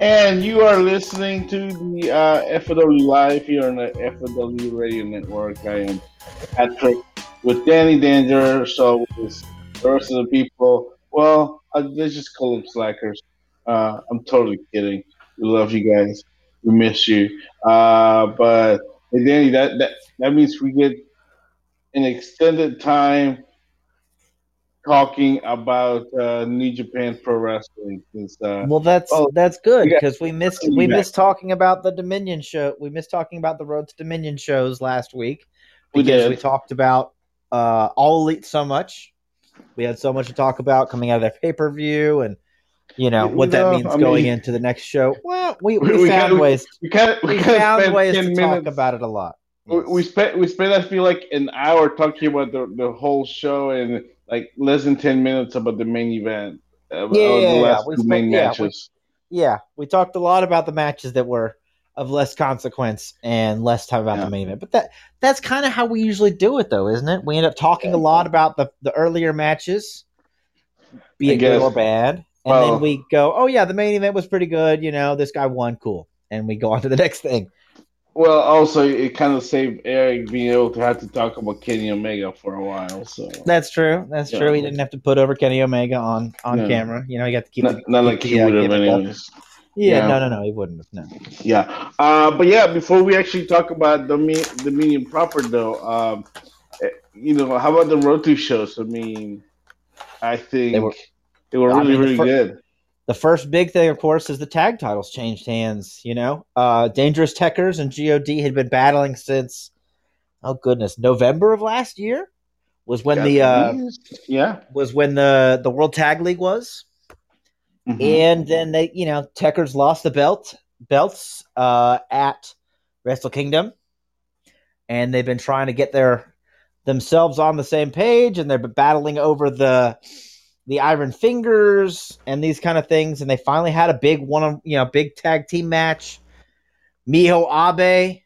And you are listening to the uh, FW Live here on the FW Radio Network. I am Patrick with Danny Danger. So, with the rest of the people, well, uh, let's just call them slackers. Uh, I'm totally kidding. We love you guys. We miss you. Uh, but Danny, that, that that means we get an extended time talking about uh, New Japan Pro Wrestling. Uh, well, that's well, that's good because we missed we missed talking about the Dominion show. We missed talking about the Road to Dominion shows last week because we, we talked about uh, All Elite so much. We had so much to talk about coming out of their pay per view and you know what that means I going mean, into the next show. Well, we, we, we found ways. We, of, we, found ways to minutes. talk about it a lot. Yes. We spent we spent I feel like an hour talking about the, the whole show and like less than ten minutes about the main event. Uh, yeah, yeah, yeah. We spent, main yeah, matches. We, yeah, we talked a lot about the matches that were of less consequence and less time about yeah. the main event. But that that's kind of how we usually do it, though, isn't it? We end up talking yeah. a lot about the the earlier matches, be it good or bad, and well, then we go, "Oh yeah, the main event was pretty good. You know, this guy won, cool," and we go on to the next thing. Well, also it kind of saved Eric being able to have to talk about Kenny Omega for a while. So that's true. That's yeah. true. He didn't have to put over Kenny Omega on on yeah. camera. You know, he got to keep not, the, not like he would have anyways. Yeah, yeah, no, no, no, he wouldn't have. No. Yeah, uh, but yeah, before we actually talk about the the medium proper though, um, eh, you know, how about the road to shows? I mean, I think they were, they were really, I mean, really good the first big thing, of course, is the tag titles changed hands. You know, uh, Dangerous Tekkers and God had been battling since, oh goodness, November of last year was when the uh, yeah was when the the World Tag League was, mm-hmm. and then they you know Tekkers lost the belt belts uh, at Wrestle Kingdom, and they've been trying to get their themselves on the same page, and they're battling over the the Iron Fingers and these kind of things, and they finally had a big one, you know, big tag team match. Miho Abe,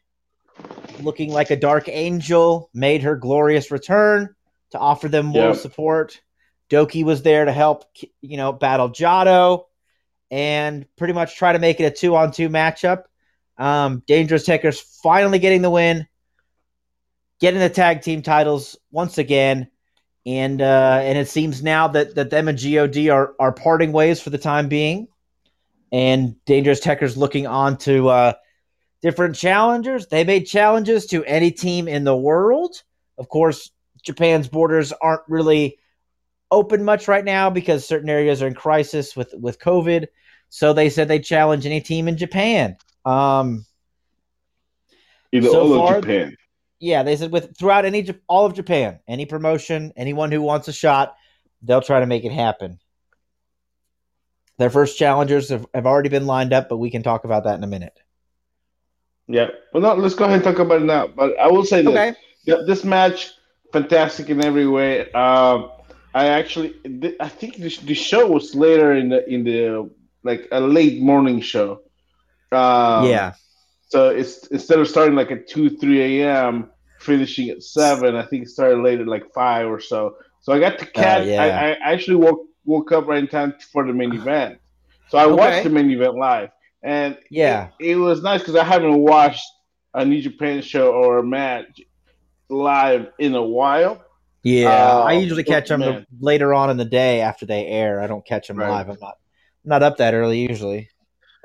looking like a dark angel, made her glorious return to offer them more yep. support. Douki was there to help, you know, battle Jado and pretty much try to make it a two on two matchup. Um, Dangerous Tekkers finally getting the win, getting the tag team titles once again and uh, and it seems now that that them and God are are parting ways for the time being, and Dangerous Tekkers looking on to uh, different challengers. They made challenges to any team in the world. Of course, Japan's borders aren't really open much right now because certain areas are in crisis with with COVID. So they said they challenge any team in Japan. Um, Either so all far, of Japan yeah, they said with throughout any all of Japan, any promotion, anyone who wants a shot, they'll try to make it happen. Their first challengers have, have already been lined up, but we can talk about that in a minute. Yeah, well, no, let's go ahead and talk about it now. But I will say okay. that this match fantastic in every way. Um, I actually, I think the, the show was later in the in the like a late morning show. Um, yeah. So it's instead of starting like at two, three a.m., finishing at seven. I think it started late at like five or so. So I got to catch. Uh, yeah. I, I, actually woke woke up right in time for the main event. So I okay. watched the main event live, and yeah, it, it was nice because I haven't watched a New Japan show or a match live in a while. Yeah, uh, I usually catch them the, later on in the day after they air. I don't catch them right. live. I'm not I'm not up that early usually.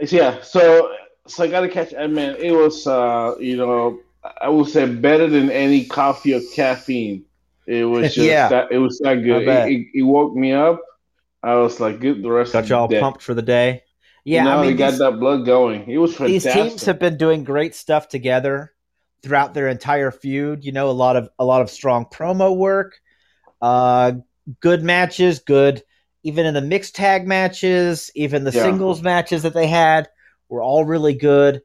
Yeah, so so I got to catch. I mean, it was uh, you know I would say better than any coffee or caffeine. It was just yeah. that it was that good. It, it, it, woke me up. I was like, good. The rest got you all pumped for the day. Yeah, know, I mean, got that blood going. It was fantastic. These teams have been doing great stuff together throughout their entire feud. You know, a lot of a lot of strong promo work, uh, good matches, good even in the mixed tag matches, even the yeah. singles matches that they had were all really good.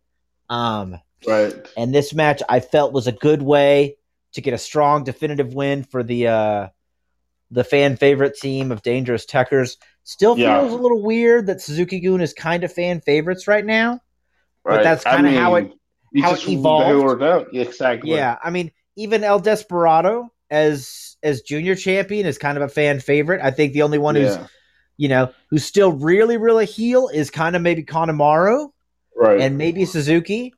Um, Right. And this match I felt was a good way to get a strong definitive win for the uh the fan favorite team of Dangerous Tekkers. Still feels yeah. a little weird that Suzuki-gun is kind of fan favorites right now. Right. But that's kind of how it how it evolved. Exactly. Yeah, I mean, even El Desperado as as junior champion is kind of a fan favorite. I think the only one who's you know, who's still really, really heel is kind of maybe Kanemaru, right, and maybe Suzuki.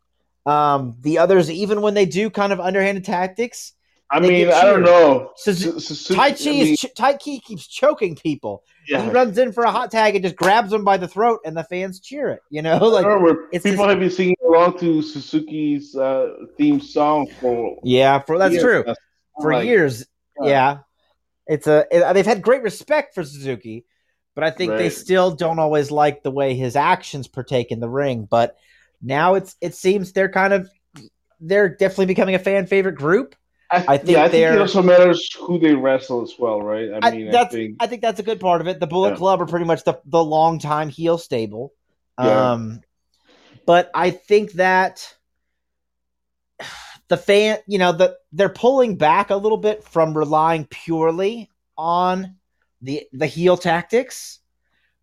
Um, the others, even when they do kind of underhanded tactics, I mean, I don't know. Suzu- Suzuki, Taichi I mean, is Taichi keeps choking people. Yeah. He runs in for a hot tag and just grabs them by the throat, and the fans cheer it. You know, like people just, have been singing along to Suzuki's uh, theme song for yeah, for that's years. true that's for like, years. Yeah. yeah. it's a it, they've had great respect for Suzuki, but I think right. they still don't always like the way his actions partake in the ring. But now it's it seems they're kind of they're definitely becoming a fan favorite group. I, I think yeah, I think it also matters who they wrestle as well, right? I mean, that's, I think, I think that's a good part of it. The Bullet yeah. Club are pretty much the the long time heel stable. Yeah. Um, but I think that the fan, you know, the they're pulling back a little bit from relying purely on the the heel tactics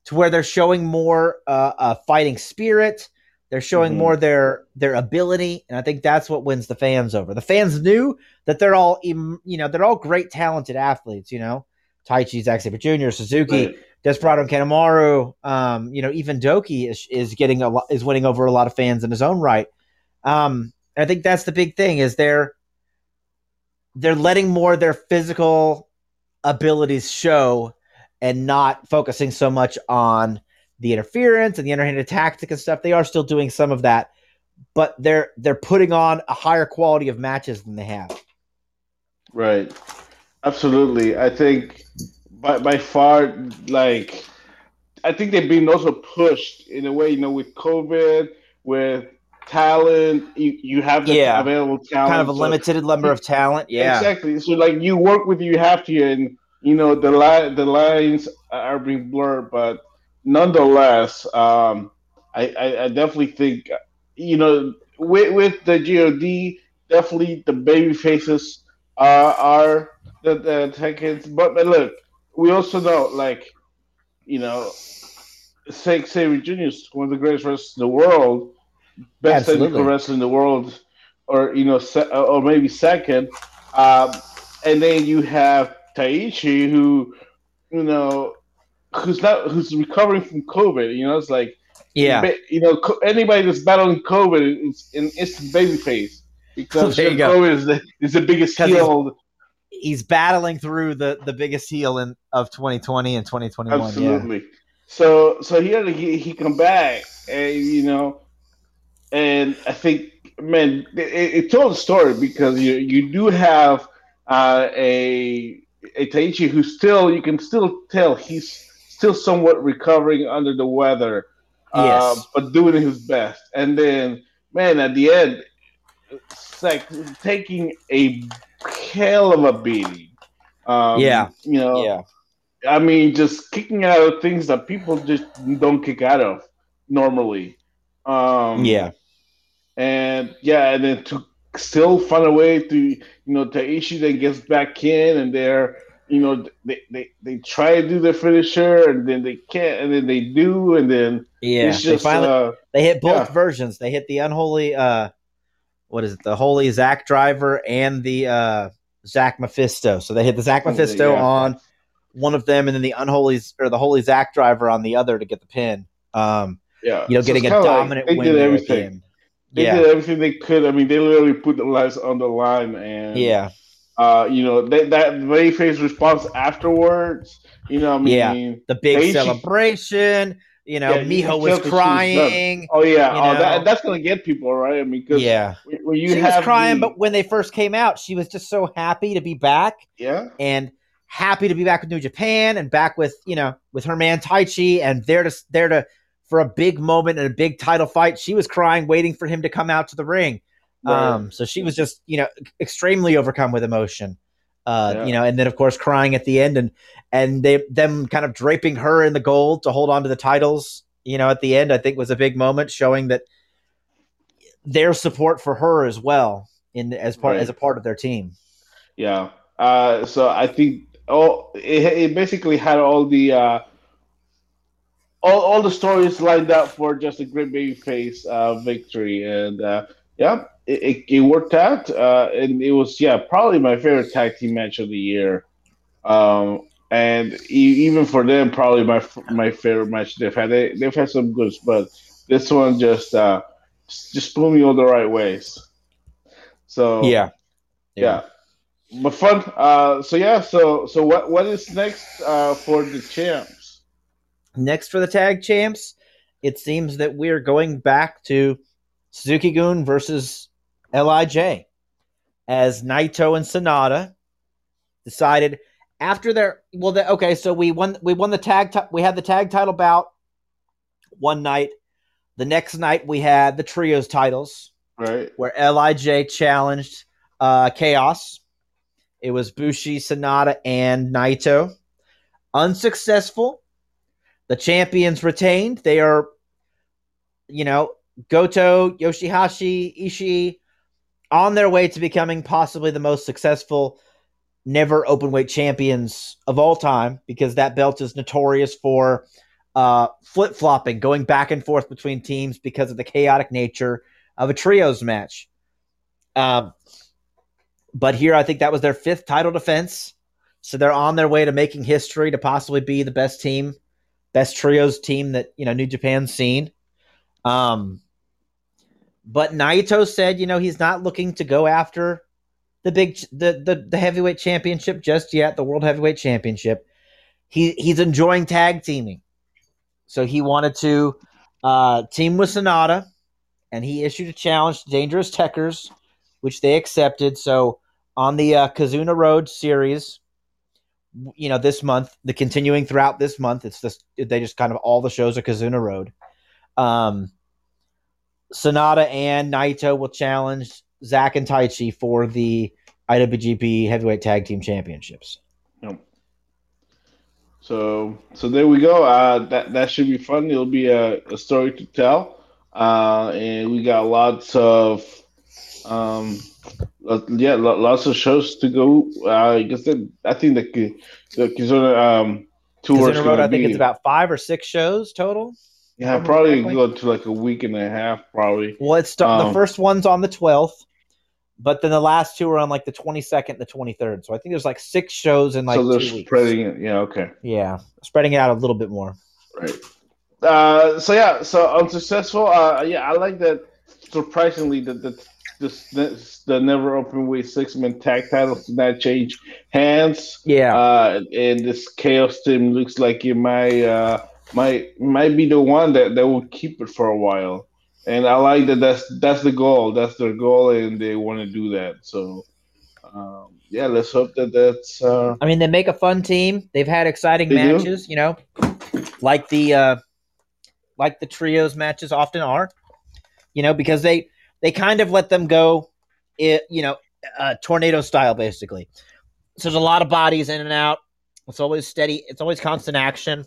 to where they're showing more uh, uh fighting spirit they're showing mm-hmm. more their their ability, and I think that's what wins the fans over. The fans knew that they're all you know they're all great talented athletes. You know, Taichi, Zack Sabre Jr., Suzuki, right. Desperado, and Kanemaru. Um, you know, even Douki is is getting a lot, is winning over a lot of fans in his own right. Um, I think that's the big thing is they're they're letting more their physical abilities show and not focusing so much on the interference and the underhanded tactic and stuff. They are still doing some of that, but they're they're putting on a higher quality of matches than they have. Right. Absolutely. I think by by far like I think they've been also pushed in a way, you know, with COVID, with talent, you, you have the yeah. available talent. Kind of a so, limited number of talent. Yeah. Exactly. So like you work with you have to and you know the line the lines are being blurred, but nonetheless, um, I, I, I, definitely think you know with, with the God, definitely the baby faces uh, are the, the Tekkers. But, but look, we also know like you know, Zack Sabre Jr. is one of the greatest wrestlers in the world, best technical wrestler in the world, or you know, se- or maybe second. Um, and then you have Taichi, who you know who's not who's recovering from COVID. You know, it's like yeah, you know, anybody that's battling COVID is an instant baby face because COVID is the is the biggest heel. He's, he's, battling through the the biggest heel in of 2020 and 2021. Absolutely. Yeah. So so he had to, he he come back and you know, and I think man, it, it told a story because you you do have uh, a a Taichi who still you can still tell he's still somewhat recovering under the weather, uh, yes. uh, but doing his best. And then, man, at the end, it's like taking a hell of a beating. Um, yeah, you know. Yeah. I mean, just kicking out of things that people just don't kick out of normally. Um, yeah. And yeah, and then to still find a way to, you know, Taichi then gets back in and they're you know they, they they try to do their finisher and then they can't and then they do and then yeah just, they finally uh, they hit both yeah. versions. They hit the unholy uh what is it? The holy Zack driver and the uh Zack Mephisto. So they hit the Zack Mephisto yeah. on one of them and then the unholy or the holy Zack driver on the other to get the pin. Um yeah. you know so getting a dominant like win did everything. They yeah. did everything they could. I mean they literally put the lives on the line and yeah uh, you know, that that face response afterwards, you know, I mean, yeah, the big celebration. You know, yeah, Miho was crying. Oh yeah, oh, that, that's gonna get people right. I mean, because yeah, when you she was crying, the... but when they first came out, she was just so happy to be back. Yeah, and happy to be back with New Japan and back with you know with her man Taichi and there to there to for a big moment and a big title fight. She was crying, waiting for him to come out to the ring. Right. Um, so she was just, you know, extremely overcome with emotion. Uh, yeah. you know, and then of course crying at the end and and they them kind of draping her in the gold to hold on to the titles, you know, at the end, I think was a big moment showing that their support for her as well in as part right. as a part of their team. Yeah. Uh, so I think oh it, it basically had all the uh, all, all the stories lined up for just a great baby face uh, victory and uh, yeah it, it, worked out, uh, and it was yeah probably my favorite tag team match of the year. Um, and even for them, probably my my favorite match they've had. They, they've had some goods, but this one just uh, just blew me all the right ways. So yeah, yeah, yeah. but fun. Uh, so yeah, so so what what is next uh, for the champs? Next for the tag champs, it seems that we're going back to Suzuki-gun versus Lij, as Naito and Sanada decided after their well, the, okay, so we won we won the tag t- we had the tag title bout one night. The next night we had the trios titles, right? Where Lij challenged uh, Chaos. It was Bushi, Sanada, and Naito. Unsuccessful. The champions retained. They are, you know, Goto, Yoshihashi, Ishii on their way to becoming possibly the most successful never open weight champions of all time because that belt is notorious for uh, flip flopping, going back and forth between teams because of the chaotic nature of a trios match. Um, but here, I think that was their fifth title defense. So they're on their way to making history to possibly be the best team, best trios team that you know New Japan's seen. Um, but Naito said, you know, he's not looking to go after the big the, the the heavyweight championship just yet, the world heavyweight championship. He he's enjoying tag teaming. So he wanted to uh, team with Sanada, and he issued a challenge to Dangerous Tekkers, which they accepted. So on the uh, Kizuna Road series, you know, this month, the continuing throughout this month, it's just they just kind of all the shows are Kizuna Road. Um, Sanada and Naito will challenge Zack and Taichi for the IWGP Heavyweight Tag Team Championships. Yep. So, so there we go. Uh, that that should be fun. It'll be a, a story to tell, uh, and we got lots of, um, yeah, lots of shows to go. Uh, I guess that, I think the the Kizuna um tour. Road, I think be, it's about five or six shows total. Yeah, probably exactly. go to like a week and a half, probably. Well, it's um, the first one's on the twelfth, but then the last two are on like the twenty second, the twenty third. So I think there's like six shows in like. So they're spreading it. Yeah. Okay. Yeah, spreading it out a little bit more. Right. Uh, so yeah, so unsuccessful. Uh, yeah, I like that. Surprisingly, that the this, this, the never open weight six man tag titles did not change hands. Yeah. Uh, and this chaos team looks like it might uh might might be the one that that will keep it for a while. And I like that. That's that's the goal. That's their goal, and they want to do that. So, um, yeah, let's hope that that's. Uh, I mean, they make a fun team. They've had exciting matches, do? you know, like the uh, like the trios matches often are. You know, because they they kind of let them go, it you know, uh, tornado style basically. So there's a lot of bodies in and out. It's always steady. It's always constant action.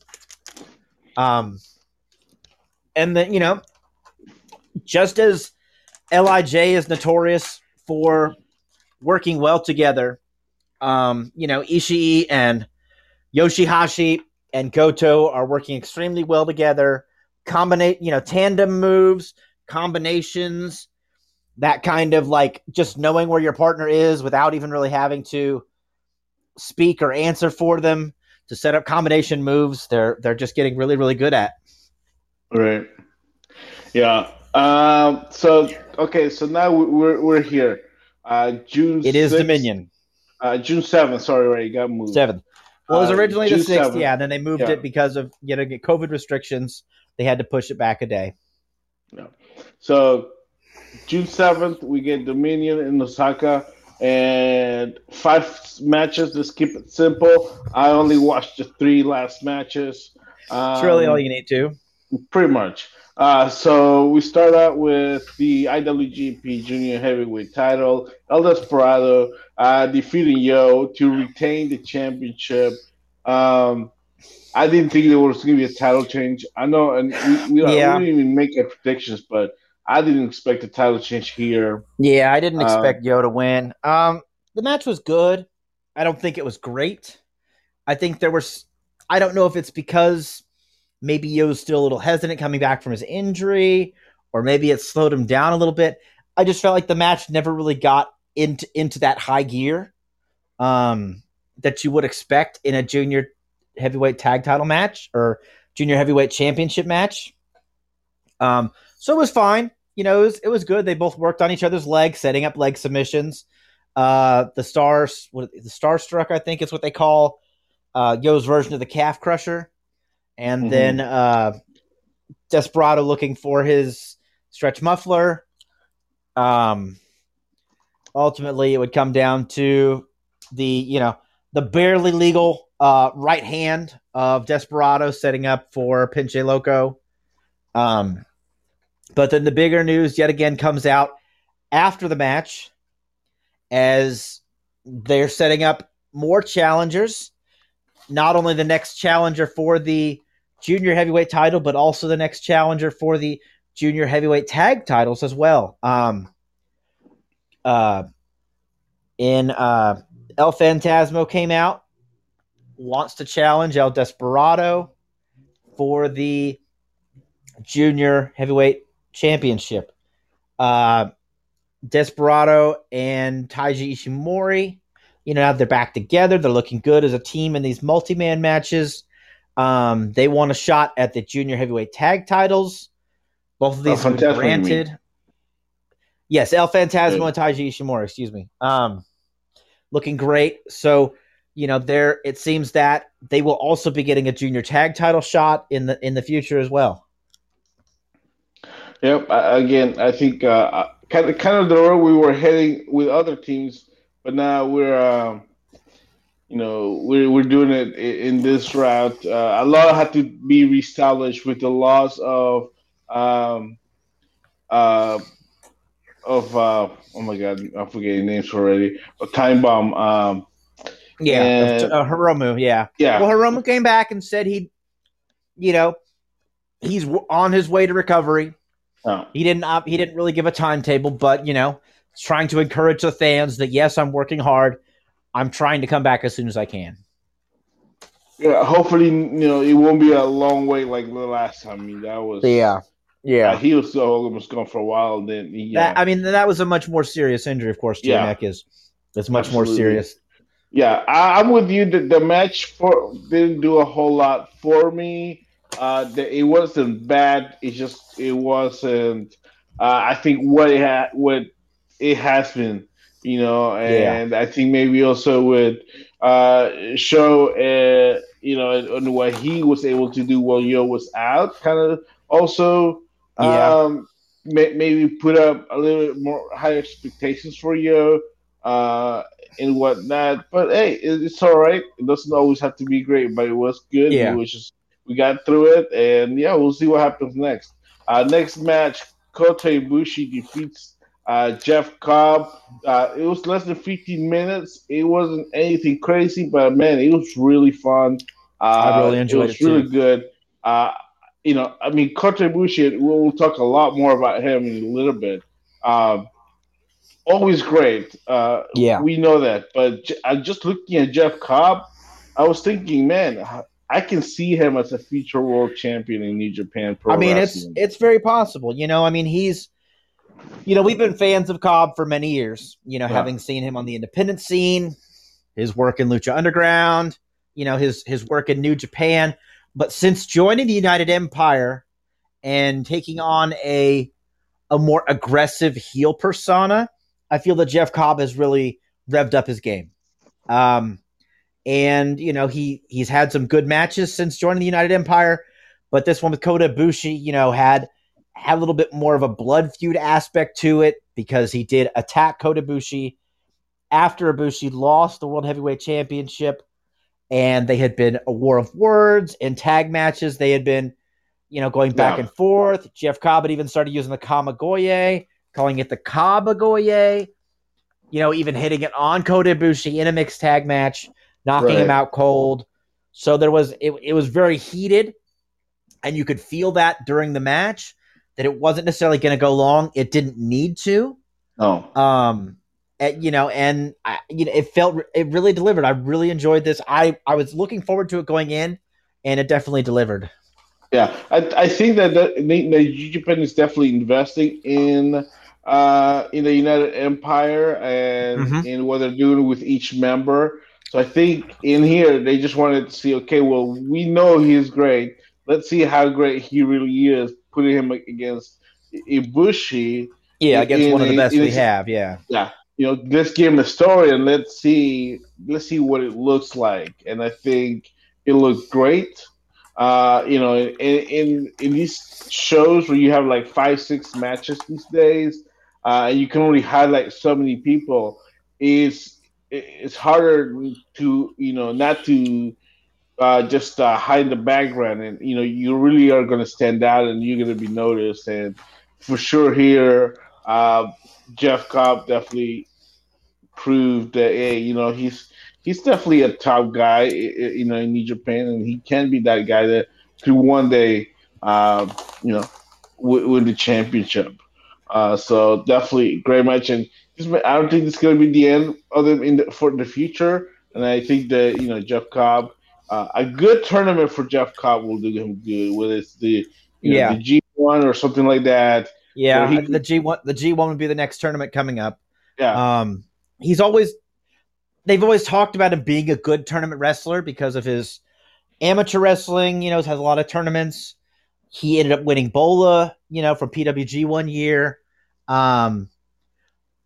Um, and then you know, just as Lij is notorious for working well together, um, you know, Ishii and Yoshihashi and Goto are working extremely well together. Combinate, you know, tandem moves, combinations, that kind of like just knowing where your partner is without even really having to speak or answer for them to set up combination moves. They're they're just getting really really good at. Right. Yeah. Um. So okay. So now we're we're here. Uh, June. It is 6th, Dominion. Uh, June seventh. Sorry, right? You got moved. Seventh. Well, it was uh, originally uh, the sixth. Yeah, and then they moved yeah. it because of you know get COVID restrictions. They had to push it back a day. Yeah. So June seventh, we get Dominion in Osaka and five matches. Let's keep it simple. I only watched the three last matches. Um, it's really all you need to. Pretty much. Uh, so we start out with the IWGP Junior Heavyweight title. El Desperado uh, defeating Yo to retain the championship. Um, I didn't think there was going to be a title change. I know, and we, we, yeah. we didn't even make predictions, but I didn't expect a title change here. Yeah, I didn't expect um, Yo to win. Um, the match was good. I don't think it was great. I think there was. I don't know if it's because maybe Yo's still a little hesitant coming back from his injury, or maybe it slowed him down a little bit. I just felt like the match never really got into into that high gear. Um, that you would expect in a junior heavyweight tag title match or junior heavyweight championship match. Um, so it was fine. You know, it was, it was good. They both worked on each other's legs, setting up leg submissions. Uh, the stars, what, the starstruck, I think is what they call uh, Yo's version of the calf crusher, and mm-hmm. then uh, Desperado looking for his stretch muffler. Um, ultimately, it would come down to the you know the barely legal uh, right hand of Desperado setting up for Pinche Loco. Um, but then the bigger news yet again comes out after the match as they're setting up more challengers. Not only the next challenger for the junior heavyweight title, but also the next challenger for the junior heavyweight tag titles as well. Um, uh, in uh, El Phantasmo came out, wants to challenge El Desperado for the junior heavyweight championship. Uh, Desperado and Taiji Ishimori, you know, now they're back together. They're looking good as a team in these multi-man matches. Um, they want a shot at the junior heavyweight tag titles. Both of these oh, were granted. Yes, El Phantasmo good. and Taiji Ishimori, excuse me. Um, looking great. So, you know, there it seems that they will also be getting a junior tag title shot in the in the future as well. Yep. Again, I think uh, kind of kind of the road we were heading with other teams, but now we're um, you know we're we're doing it in this route. Uh, a lot had to be reestablished with the loss of um, uh, of uh, oh my god, I'm forgetting names already. A time bomb. Um, yeah, and, uh, Hiromu. Yeah, yeah. Well, Hiromu came back and said he, you know, he's on his way to recovery. Oh. He didn't. Uh, he didn't really give a timetable, but you know, trying to encourage the fans that yes, I'm working hard. I'm trying to come back as soon as I can. Yeah, hopefully, you know, it won't be a long wait like the last time. I mean, that was yeah, yeah. Uh, he was so almost gone for a while. And then yeah, that, I mean, that was a much more serious injury. Of course, yeah. neck is it's much Absolutely. more serious. Yeah, I, am with you. The, the match for didn't do a whole lot for me. Uh, the, it wasn't bad. It just it wasn't. Uh, I think what it had, what it has been, you know, and yeah. I think maybe also would uh, show, uh, you know, on what he was able to do while Yo was out. Kind of also, yeah. um, may, maybe put up a little bit more high expectations for Yo. Uh, and whatnot, but hey, it's all right. It doesn't always have to be great, but it was good. Yeah. It was just we got through it, and yeah, we'll see what happens next. Uh, next match, Kota Ibushi defeats uh, Jeff Cobb. Uh, it was less than 15 minutes. It wasn't anything crazy, but man, it was really fun. I really enjoyed it. It was it really good. Uh, you know, I mean, Kota Ibushi. We'll, we'll, talk a lot more about him in a little bit. Um, always great. Uh, yeah, we know that. But j- just looking at Jeff Cobb, I was thinking, man, I can see him as a future world champion in New Japan Pro. I mean, Wrestling. it's it's very possible. You know, I mean, he's, you know, we've been fans of Cobb for many years. You know, yeah. having seen him on the independent scene, his work in Lucha Underground, you know, his his work in New Japan. But since joining the United Empire and taking on a a more aggressive heel persona, I feel that Jeff Cobb has really revved up his game. Um, and you know he he's had some good matches since joining the United Empire, but this one with Kota Ibushi, you know, had had a little bit more of a blood feud aspect to it because he did attack Kota Ibushi after Ibushi lost the World Heavyweight Championship, and they had been a war of words and tag matches. They had been, you know, going back yeah. and forth. Jeff Cobb had even started using the Kamigoye, calling it the Kabagoye. You know, even hitting it on Kota Ibushi in a mixed tag match knocking right. him out cold. So there was it, it was very heated, and you could feel that during the match that it wasn't necessarily going to go long. It didn't need to. Oh, um, and, you know, and I, you know, it felt it really delivered. I really enjoyed this. I I was looking forward to it going in, and it definitely delivered. Yeah, I, I think that the, the Japan is definitely investing in uh, in the United Empire and mm-hmm. in what they're doing with each member. So I think in here they just wanted to see, okay, well, we know he's great. Let's see how great he really is, putting him against Ibushi. Yeah, against in, one of the best in, we have. Yeah. Yeah. You know, let's give him a story and let's see let's see what it looks like. And I think it looked great. Uh, you know, in, in in these shows where you have like five, six matches these days, uh, and you can only highlight so many people, is it's harder to you know not to uh, just uh, hide in the background, and you know you really are going to stand out, and you're going to be noticed, and for sure here, uh, Jeff Cobb definitely proved that hey, you know he's he's definitely a top guy, you know, in New Japan, and he can be that guy that could one day, uh, you know, win the championship. Uh, so definitely great match, and I don't think it's going to be the end of them in the, for the future. And I think that you know Jeff Cobb, uh, a good tournament for Jeff Cobb will do him good. Whether it's the you know, yeah. the G one or something like that. Yeah, he, the G one the G one would be the next tournament coming up. Yeah. Um, he's always they've always talked about him being a good tournament wrestler because of his amateur wrestling. You know, has a lot of tournaments. He ended up winning Bola, you know, from PWG one year. Um,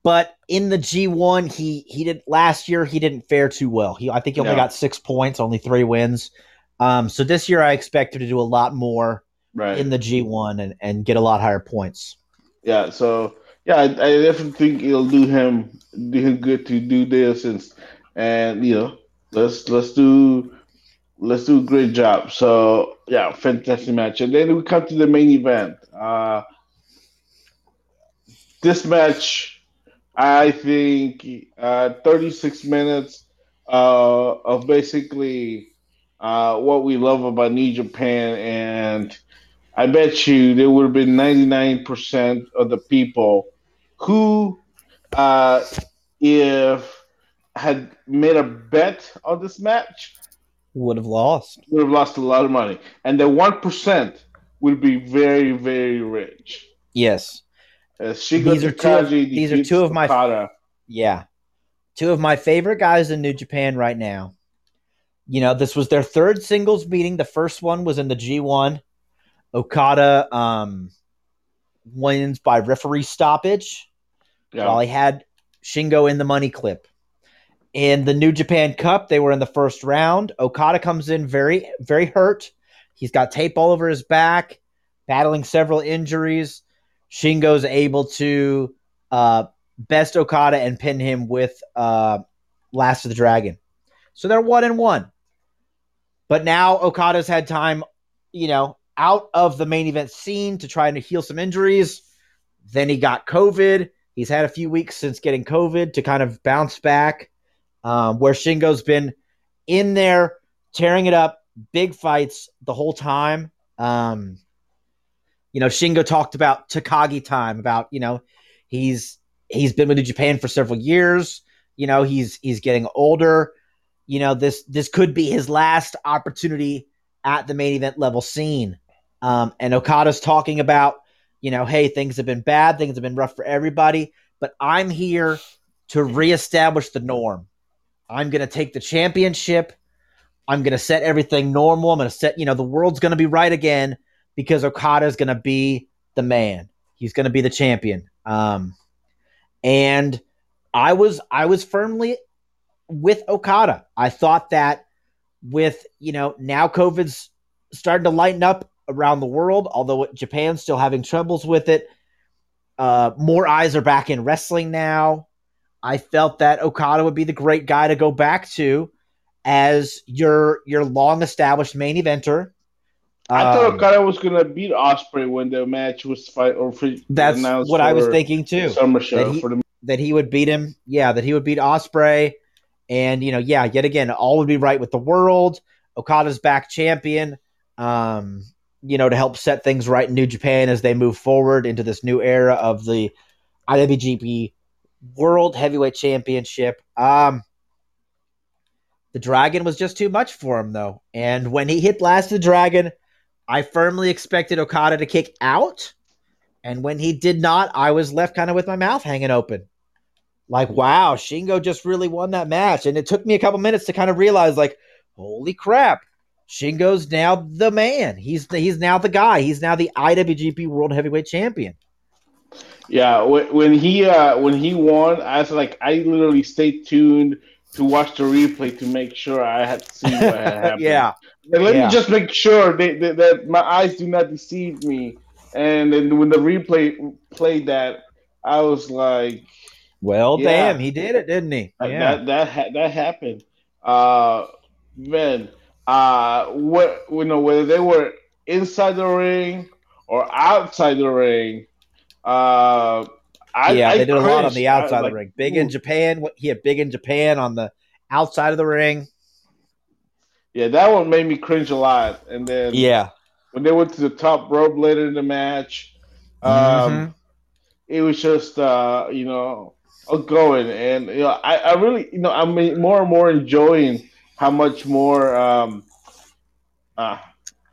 but in the G1, he he did last year. He didn't fare too well. He I think he only no. got six points, only three wins. Um, so this year I expect him to do a lot more right. in the G1 and and get a lot higher points. Yeah. So yeah, I, I definitely think it'll do him do him good to do this and and you know let's let's do let's do a great job. So yeah, fantastic match. And then we come to the main event. Uh, this match, I think, uh, 36 minutes uh, of basically uh, what we love about New Japan, and I bet you there would have been 99% of the people who, uh, if had made a bet on this match, would have lost. Would have lost a lot of money, and the one percent would be very, very rich. Yes. Uh, these are two. Of, these are two of my. Yeah, two of my favorite guys in New Japan right now. You know, this was their third singles meeting. The first one was in the G1. Okada um, wins by referee stoppage yeah. while he had Shingo in the money clip. In the New Japan Cup, they were in the first round. Okada comes in very, very hurt. He's got tape all over his back, battling several injuries. Shingo's able to uh, best Okada and pin him with uh, Last of the Dragon. So they're one and one. But now Okada's had time, you know, out of the main event scene to try and heal some injuries. Then he got COVID. He's had a few weeks since getting COVID to kind of bounce back um, where Shingo's been in there tearing it up, big fights the whole time. Um, you know, Shingo talked about Takagi time, about you know, he's he's been with New Japan for several years. You know, he's he's getting older. You know, this this could be his last opportunity at the main event level scene. Um, and Okada's talking about, you know, hey, things have been bad, things have been rough for everybody, but I'm here to reestablish the norm. I'm going to take the championship. I'm going to set everything normal. I'm going to set, you know, the world's going to be right again because Okada is going to be the man. He's going to be the champion. Um, and I was I was firmly with Okada. I thought that with you know now COVID's starting to lighten up around the world, although Japan's still having troubles with it. Uh, more eyes are back in wrestling now. I felt that Okada would be the great guy to go back to as your your long established main eventer. I um, thought Okada was gonna beat Ospreay when the match was fight or for, that's what I was thinking too. Summer show that he, for the that he would beat him. Yeah, that he would beat Ospreay, and you know, yeah, yet again, all would be right with the world. Okada's back champion. Um, you know, to help set things right in New Japan as they move forward into this new era of the IWGP World Heavyweight Championship. Um, the Dragon was just too much for him, though. And when he hit Last of the Dragon, I firmly expected Okada to kick out. And when he did not, I was left kind of with my mouth hanging open. like, wow, Shingo just really won that match. And it took me a couple minutes to kind of realize, like, holy crap, Shingo's now the man. He's he's now the guy. He's now the IWGP World Heavyweight Champion. Yeah, when he uh, when he won, I was like, I literally stayed tuned to watch the replay to make sure I had seen what had happened. yeah, like, let yeah. me just make sure they, they, that my eyes do not deceive me. And then when the replay played that, I was like, "Well, yeah, damn, he did it, didn't he?" Yeah. That that that, that happened. Uh, man, uh, what you know whether they were inside the ring or outside the ring uh, I, yeah, I they did a lot on the outside like, of the ring. Big ooh. in Japan. He had big in Japan on the outside of the ring. Yeah, that one made me cringe a lot. And then yeah, when they went to the top rope later in the match, um, mm-hmm. it was just uh, you know going, and you know I, I really you know I'm more and more enjoying how much more um, uh,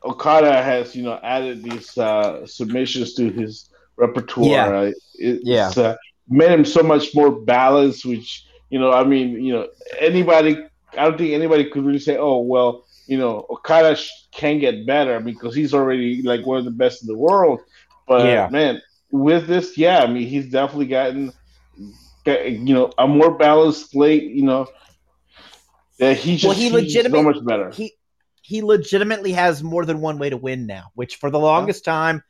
Okada has you know added these uh, submissions to his repertoire. Yeah, right? it's, yeah. Uh, made him so much more balanced. Which you know, I mean, you know, anybody. I don't think anybody could really say, "Oh, well, you know, Okada can get better because he's already like one of the best in the world." But yeah. man, with this, yeah, I mean, he's definitely gotten, uh, you know, a more balanced slate. You know, that he just well, he legitimately so much better. He he legitimately has more than one way to win now, which for the longest yeah. time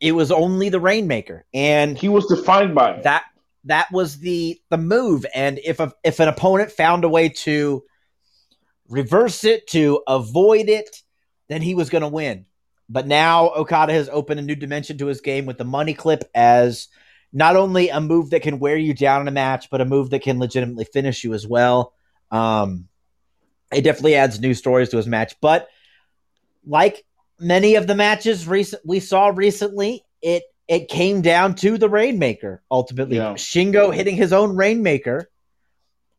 it was only the Rainmaker, and he was defined by it. that. That was the the move, and if a, if an opponent found a way to reverse it to avoid it, then he was going to win. But now Okada has opened a new dimension to his game with the money clip as not only a move that can wear you down in a match, but a move that can legitimately finish you as well. Um, it definitely adds new stories to his match. But like many of the matches recent we saw recently, it it came down to the Rainmaker ultimately. Yeah. Shingo hitting his own Rainmaker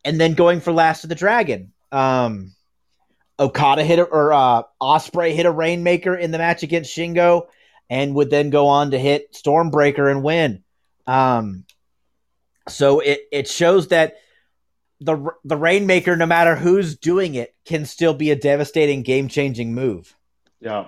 and then going for Last of the Dragon. Um, Okada hit a, or uh, Ospreay hit a Rainmaker in the match against Shingo and would then go on to hit Stormbreaker and win. Um, so it, it shows that the the Rainmaker, no matter who's doing it, can still be a devastating, game changing move. Yeah.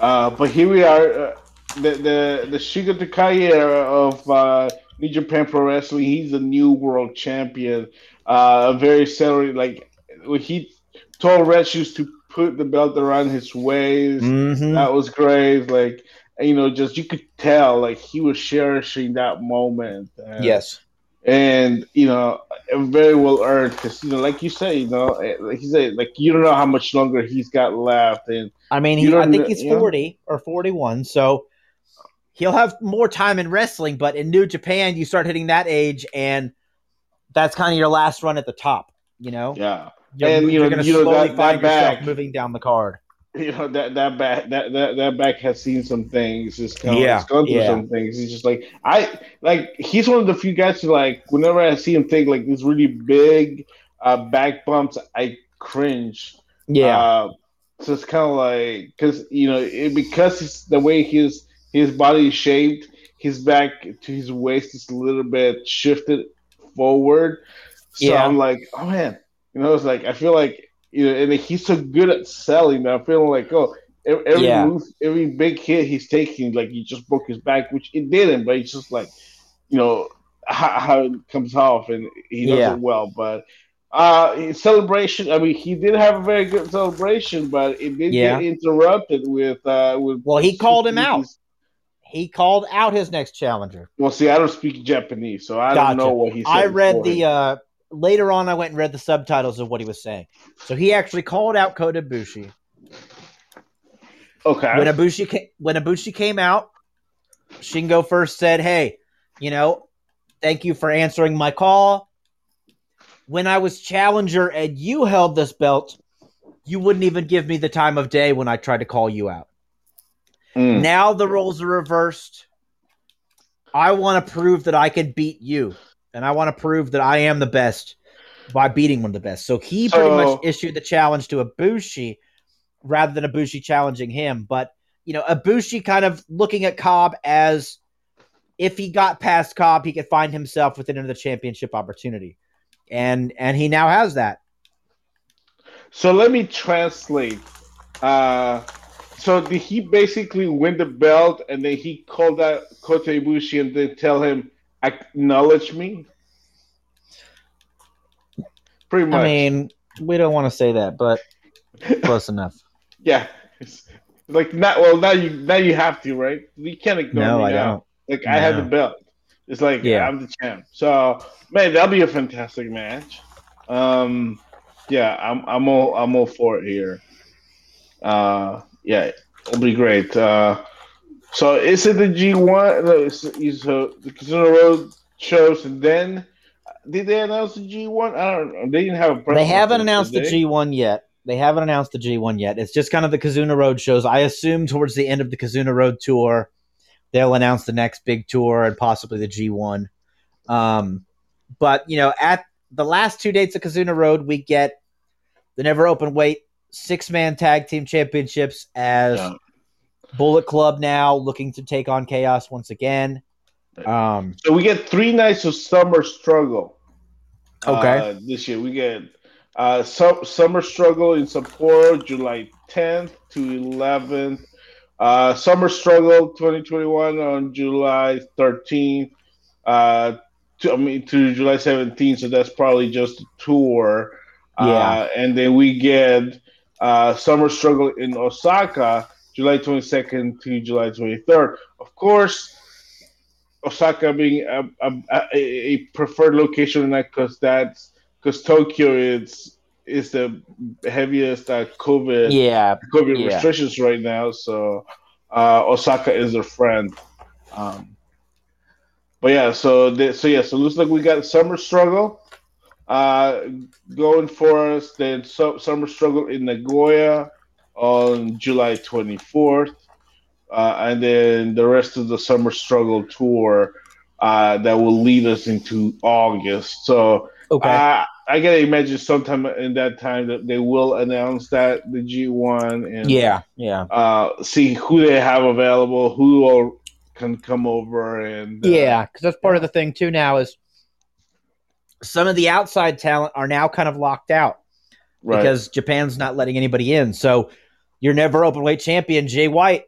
Uh, but here we are, uh, the the the Takagi era of uh, New Japan Pro Wrestling. He's a new world champion. Uh, a very celebrated. Like when he told Red Shoes to put the belt around his waist, mm-hmm. that was great. Like you know, just you could tell like he was cherishing that moment. And, yes and you know very well earned because you know like you say you know eh, like you say like you don't know how much longer he's got left and i mean he, i think he's 40 know? or 41 so he'll have more time in wrestling but in new japan you start hitting that age and that's kind of your last run at the top you know? Yeah. You're, and you know, you know slowly that, find that yourself back, moving down the card you know that that back that that, that back has seen some things. It's gone, yeah, it's gone through yeah. some things. He's just like I like he's one of the few guys who like whenever I see him take like these really big uh, back bumps, I cringe. Yeah. Uh, so it's kind of like because you know it, because it's the way his his body is shaped, his back to his waist is a little bit shifted forward. So yeah. I'm like, oh man, you know, it's like I feel like you know, and he's so good at selling that I'm feeling like, oh, every yeah. move, every big hit he's taking, like he just broke his back, which it didn't, but it's just like, you know, how, how it comes off, and he does yeah. it well. But uh, celebration, I mean, he did have a very good celebration, but it did yeah. get interrupted with uh, with. Well, he called him out. He called out his next challenger. Well, see, I don't speak Japanese, so I gotcha. don't know what he said. I read the uh, later on, I went and read the subtitles of what he was saying. So he actually called out Kota Ibushi. Okay. When Ibushi came, when Ibushi came out, Shingo first said, "Hey, you know, thank you for answering my call. When I was challenger and you held this belt, you wouldn't even give me the time of day when I tried to call you out. Mm. Now the roles are reversed. I want to prove that I can beat you and I want to prove that I am the best by beating one of the best. So he pretty much issued the challenge to Ibushi rather than Ibushi challenging him. But you know, Ibushi kind of looking at Cobb as if he got past Cobb, he could find himself within another championship opportunity, and and he now has that. So let me translate. Uh, so did he basically win the belt, and then he called out Kota Ibushi and then tell him acknowledge me? Pretty much. I mean, we don't want to say that, but close enough. Yeah, it's like not well now you now you have to right. You can't ignore No, me I now. don't. Like I have the belt. It's like Yeah. I'm the champ. So man, that'll be a fantastic match. Um, yeah, I'm I'm all I'm all for it here. Uh, yeah, it'll be great. Uh, so is it the G1? No, it's, it's, uh, the Kizuna Road shows, and then did they announce the G1? I don't know. They didn't have a. They haven't announced the? G1 yet. They haven't announced the G1 yet. It's just kind of the Kizuna Road shows. I assume towards the end of the Kizuna Road tour, they'll announce the next big tour and possibly the G1. Um, but you know, at the last two dates of Kizuna Road, we get the never open weight six man tag team championships as Yeah. Bullet Club now looking to take on Chaos once again. Um, So we get three nights of summer struggle. Okay. Uh, this year we get uh, su- summer struggle in Sapporo, July 10th to 11th. Uh, summer struggle 2021 on July 13th. Uh, to, I mean to July 17th. So that's probably just a tour. Yeah. Uh, and then we get uh, summer struggle in Osaka, July 22nd to July 23rd. Of course, Osaka being a, a, a, preferred location tonight because that's because Tokyo is is the heaviest uh, COVID yeah, COVID yeah. restrictions right now. So uh, Osaka is their friend. Um, but yeah, so the, so yeah, so looks like we got summer struggle uh, going for us. Then so, summer struggle in Nagoya on July 24th. Uh, and then the rest of the summer struggle tour uh, that will lead us into August. So okay. uh, I gotta imagine sometime in that time that they will announce that the G1 and yeah, yeah. uh, see who they have available, who all can come over, and uh, Yeah, because that's part of the thing too. Now is some of the outside talent are now kind of locked out right, because Japan's not letting anybody in. So your never open weight champion Jay White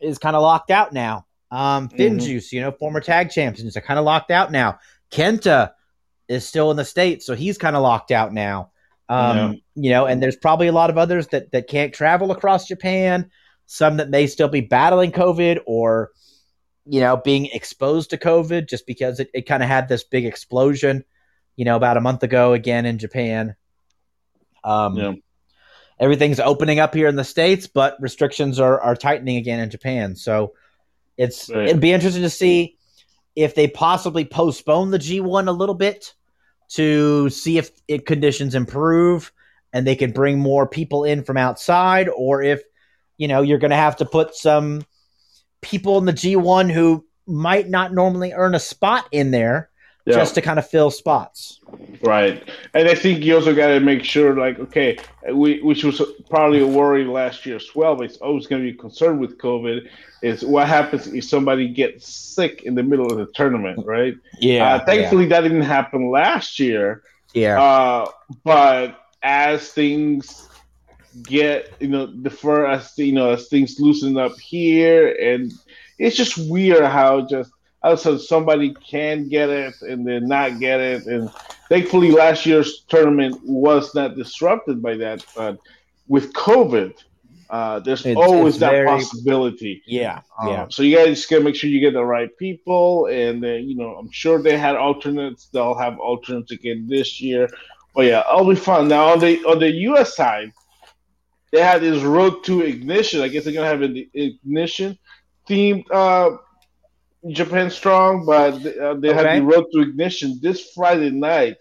is kind of locked out now. Um, Finn Mhm. Juice, you know, former tag champions are kind of locked out now. Kenta is still in the states, so he's kind of locked out now. Um, You know, and there's probably a lot of others that that can't travel across Japan. Some that may still be battling COVID or you know being exposed to COVID just because it, it kind of had this big explosion. You know, about a month ago again in Japan. Um, yeah, everything's opening up here in the states, but restrictions are are tightening again in Japan. So it's Right. it'd be interesting to see if they possibly postpone the G1 a little bit to see if it conditions improve and they can bring more people in from outside, or if you know you're going to have to put some people in the G1 who might not normally earn a spot in there yeah. just to kind of fill spots. Right, and I think you also got to make sure, like, okay, we, which was probably a worry last year as well, but it's always going to be concerned with COVID. Is what happens if somebody gets sick in the middle of the tournament, right? Yeah, uh, thankfully, that didn't happen last year. yeah, Uh, but as things get, you know, defer as you know, as things loosen up here, and it's just weird how just also somebody can get it and then not get it, and thankfully last year's tournament was not disrupted by that. But with COVID, uh, there's It's- always it's that very- possibility. yeah, Um, yeah. So you guys gotta make sure you get the right people, and uh, you know I'm sure they had alternates. They'll have alternates again this year. But yeah, it'll be fun. Now on the on the U.S. side, they had this Road to Ignition. I guess they're gonna have an Ignition themed uh, Japan Strong, but uh, they have Okay. the Road to Ignition this Friday night.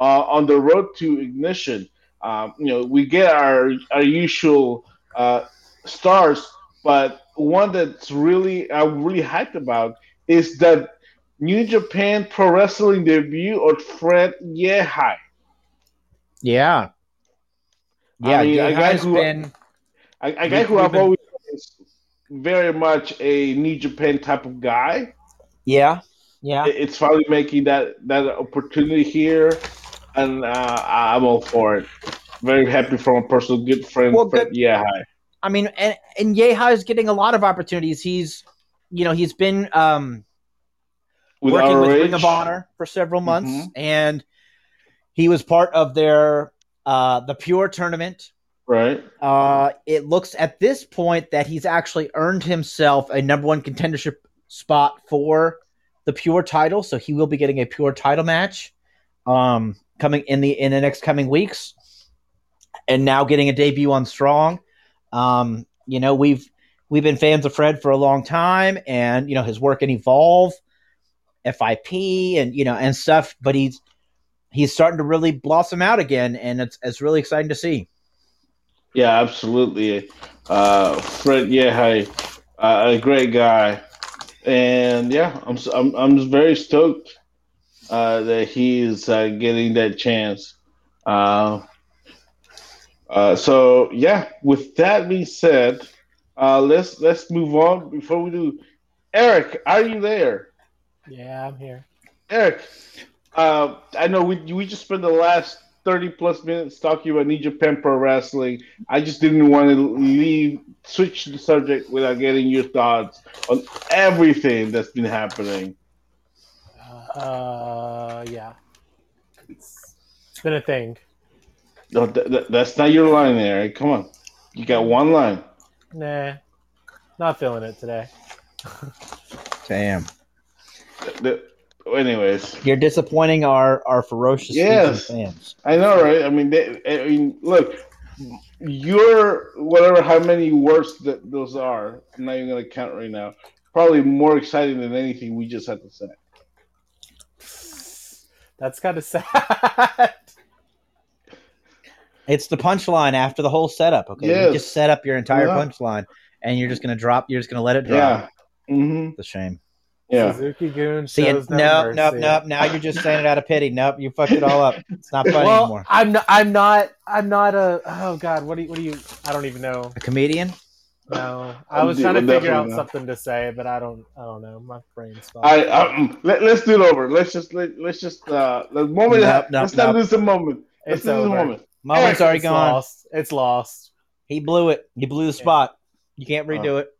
Uh, on the Road to Ignition, um, you know we get our our usual uh, stars, but one that's really I'm really hyped about is that New Japan Pro Wrestling debut of Fred Yehi. Yeah. I Yeah, mean, a guy who- been A, a guy who I've always very much a New Japan type of guy. Yeah, yeah. It's finally making that that opportunity here, and uh, I'm all for it. Very happy for my personal good friend, well, Fred Yeah. I mean, and and Yehi is getting a lot of opportunities. He's, you know, he's been um, with working with Ring of Honor for several months, mm-hmm. and he was part of their uh, the Pure tournament. Right. Uh, it looks at this point that he's actually earned himself a number one contendership spot for the Pure title, so he will be getting a Pure title match um, coming in the in the next coming weeks, and now getting a debut on Strong. Um, you know, we've we've been fans of Fred for a long time, and you know his work in Evolve, FIP, and you know and stuff. But he's he's starting to really blossom out again, and it's it's really exciting to see. Yeah, absolutely. Uh, Fred, yeah, hi, uh, a great guy, and yeah, I'm I'm I'm just very stoked uh, that he's uh, getting that chance. Uh, uh, so yeah, with that being said, uh, let's let's move on. Before we do, Eric, are you there? Yeah, I'm here. Eric, uh, I know we we just spent the last thirty plus minutes talking about New Japan Pro Wrestling. I just didn't want to leave switch the subject without getting your thoughts on everything that's been happening. Uh, yeah, it's, it's been a thing. No, th- th- that's not your line, there. Come on, you got one line. Nah, not feeling it today. Damn. The, anyways, you're disappointing our our ferocious yes, fans. I know, right? I mean, they, I mean, look, you're whatever how many words that those are. I'm not even gonna count right now. Probably more exciting than anything we just had to say. That's kind of sad. It's the punchline after the whole setup. Okay, yes. you just set up your entire yeah. punchline, and you're just gonna drop. You're just gonna let it drop. Yeah, mm-hmm. it's a shame. Yeah. Suzuki Goon See, no, no, no, no. Now you're just saying it out of pity. Nope, you fucked it all up. It's not funny well, anymore. I'm not. I'm not. I'm not a. Oh God, what do you? What do you? I don't even know. A comedian? No, I was trying to figure out something to say, but I don't. I don't know. My brain's. I um, let, us do it over. Let's just let, let's just uh the moment. Nope, nope, let's nope. not lose the moment. Let's it's over. moment. Moment's already it's gone. Lost. It's lost. He blew it. He blew the spot. You can't redo it.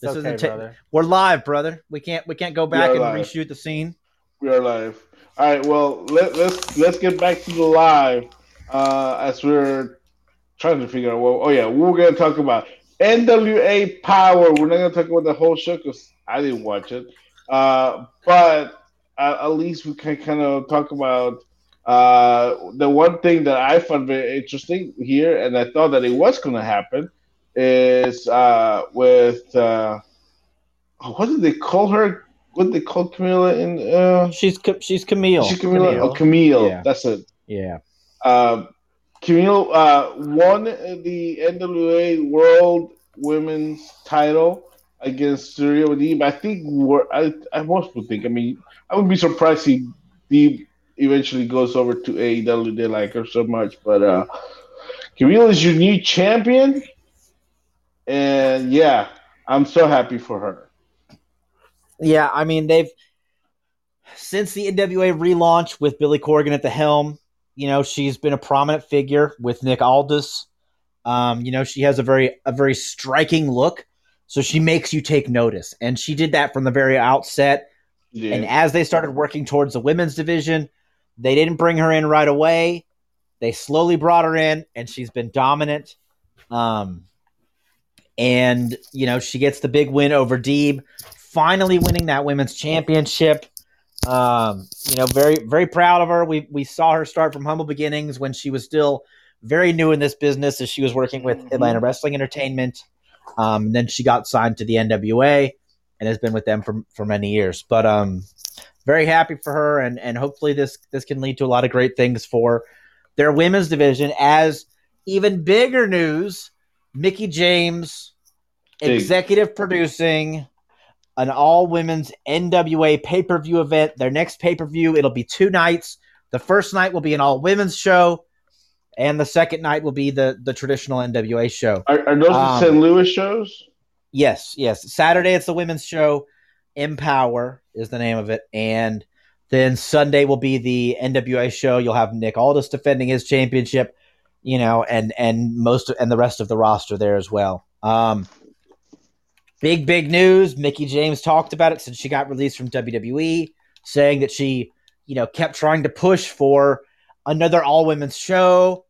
This okay, isn't. Ta- we're live, brother. We can't. We can't go back and live. reshoot the scene. We are live. All right. Well, let, let's let's get back to the live uh, as we're trying to figure out. Well, oh yeah, we're gonna talk about NWA Power. We're not gonna talk about the whole show because I didn't watch it. Uh, but uh, at least we can kind of talk about uh, the one thing that I found very interesting here, and I thought that it was going to happen, is uh, with uh, what did they call her? What did they call Camilla? In uh, she's she's Kamille. She's Kamille. Kamille. Oh, Kamille. Yeah. That's it. Yeah. Uh, Kamille uh, won the NWA World Women's Title against Serena Deeb. I think I, I most people think. I mean, I would be surprised if Deeb eventually goes over to AEW. They like her so much, but uh, Camille is your new champion, and yeah, I'm so happy for her. Yeah, I mean they've since the NWA relaunch with Billy Corgan at the helm. You know, she's been a prominent figure with Nick Aldis. Um, you know, she has a very a very striking look, so she makes you take notice, and she did that from the very outset. Yeah. And as they started working towards the women's division, they didn't bring her in right away. They slowly brought her in, and she's been dominant. Um, and you know she gets the big win over Deeb, finally winning that women's championship. Um, you know, very very proud of her. We we saw her start from humble beginnings when she was still very new in this business, as she was working with mm-hmm. Atlanta Wrestling Entertainment. Um, then she got signed to the NWA and has been with them for for many years. But um, very happy for her, and and hopefully this this can lead to a lot of great things for their women's division. As even bigger news, Mickie James, executive producing an all women's NWA pay per view event. Their next pay per view, it'll be two nights. The first night will be an all women's show, and the second night will be the the traditional NWA show. Are, are those um, the St. Louis shows? Yes, yes. Saturday it's the women's show, Empower, is the name of it, and then Sunday will be the NWA show. You'll have Nick Aldis defending his championship, you know, and and most and the rest of the roster there as well. Um, big big news. Mickie James talked about it since she got released from WWE, saying that she, you know, kept trying to push for another all women's show,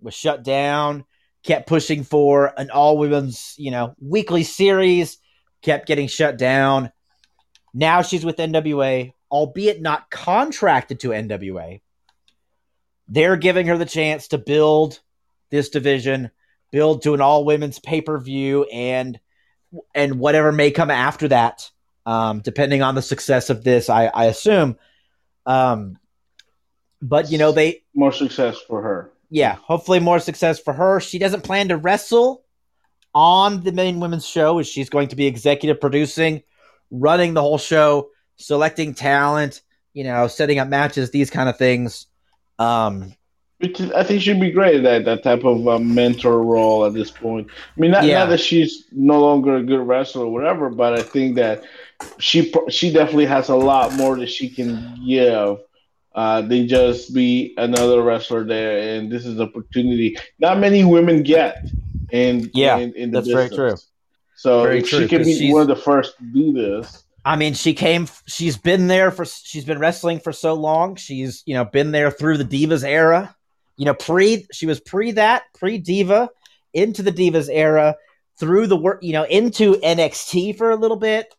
was shut down. Kept pushing for an all women's, you know, weekly series, kept getting shut down. Now she's with NWA albeit not contracted to NWA. They're giving her the chance to build this division, build to an all women's pay per view, and and whatever may come after that, um, depending on the success of this. I, I assume. Um, but you know they more success for her. Yeah, hopefully more success for her. She doesn't plan to wrestle on the main women's show, as she's going to be executive producing, running the whole show selecting talent, you know, setting up matches, these kind of things. Um, Which I think she'd be great at that type of uh, mentor role at this point. I mean, not, yeah. not that she's no longer a good wrestler or whatever, but I think that she she definitely has a lot more that she can give uh, than just be another wrestler there. And this is an opportunity not many women get. And yeah, in, in that's business. very true. So very true, she can be one of the first to do this. I mean, she came. She's been there for. She's been wrestling for so long. She's you know been there through the Divas era. You know, pre. She was pre that pre Diva, into the Divas era, through the work. You know, into NXT for a little bit,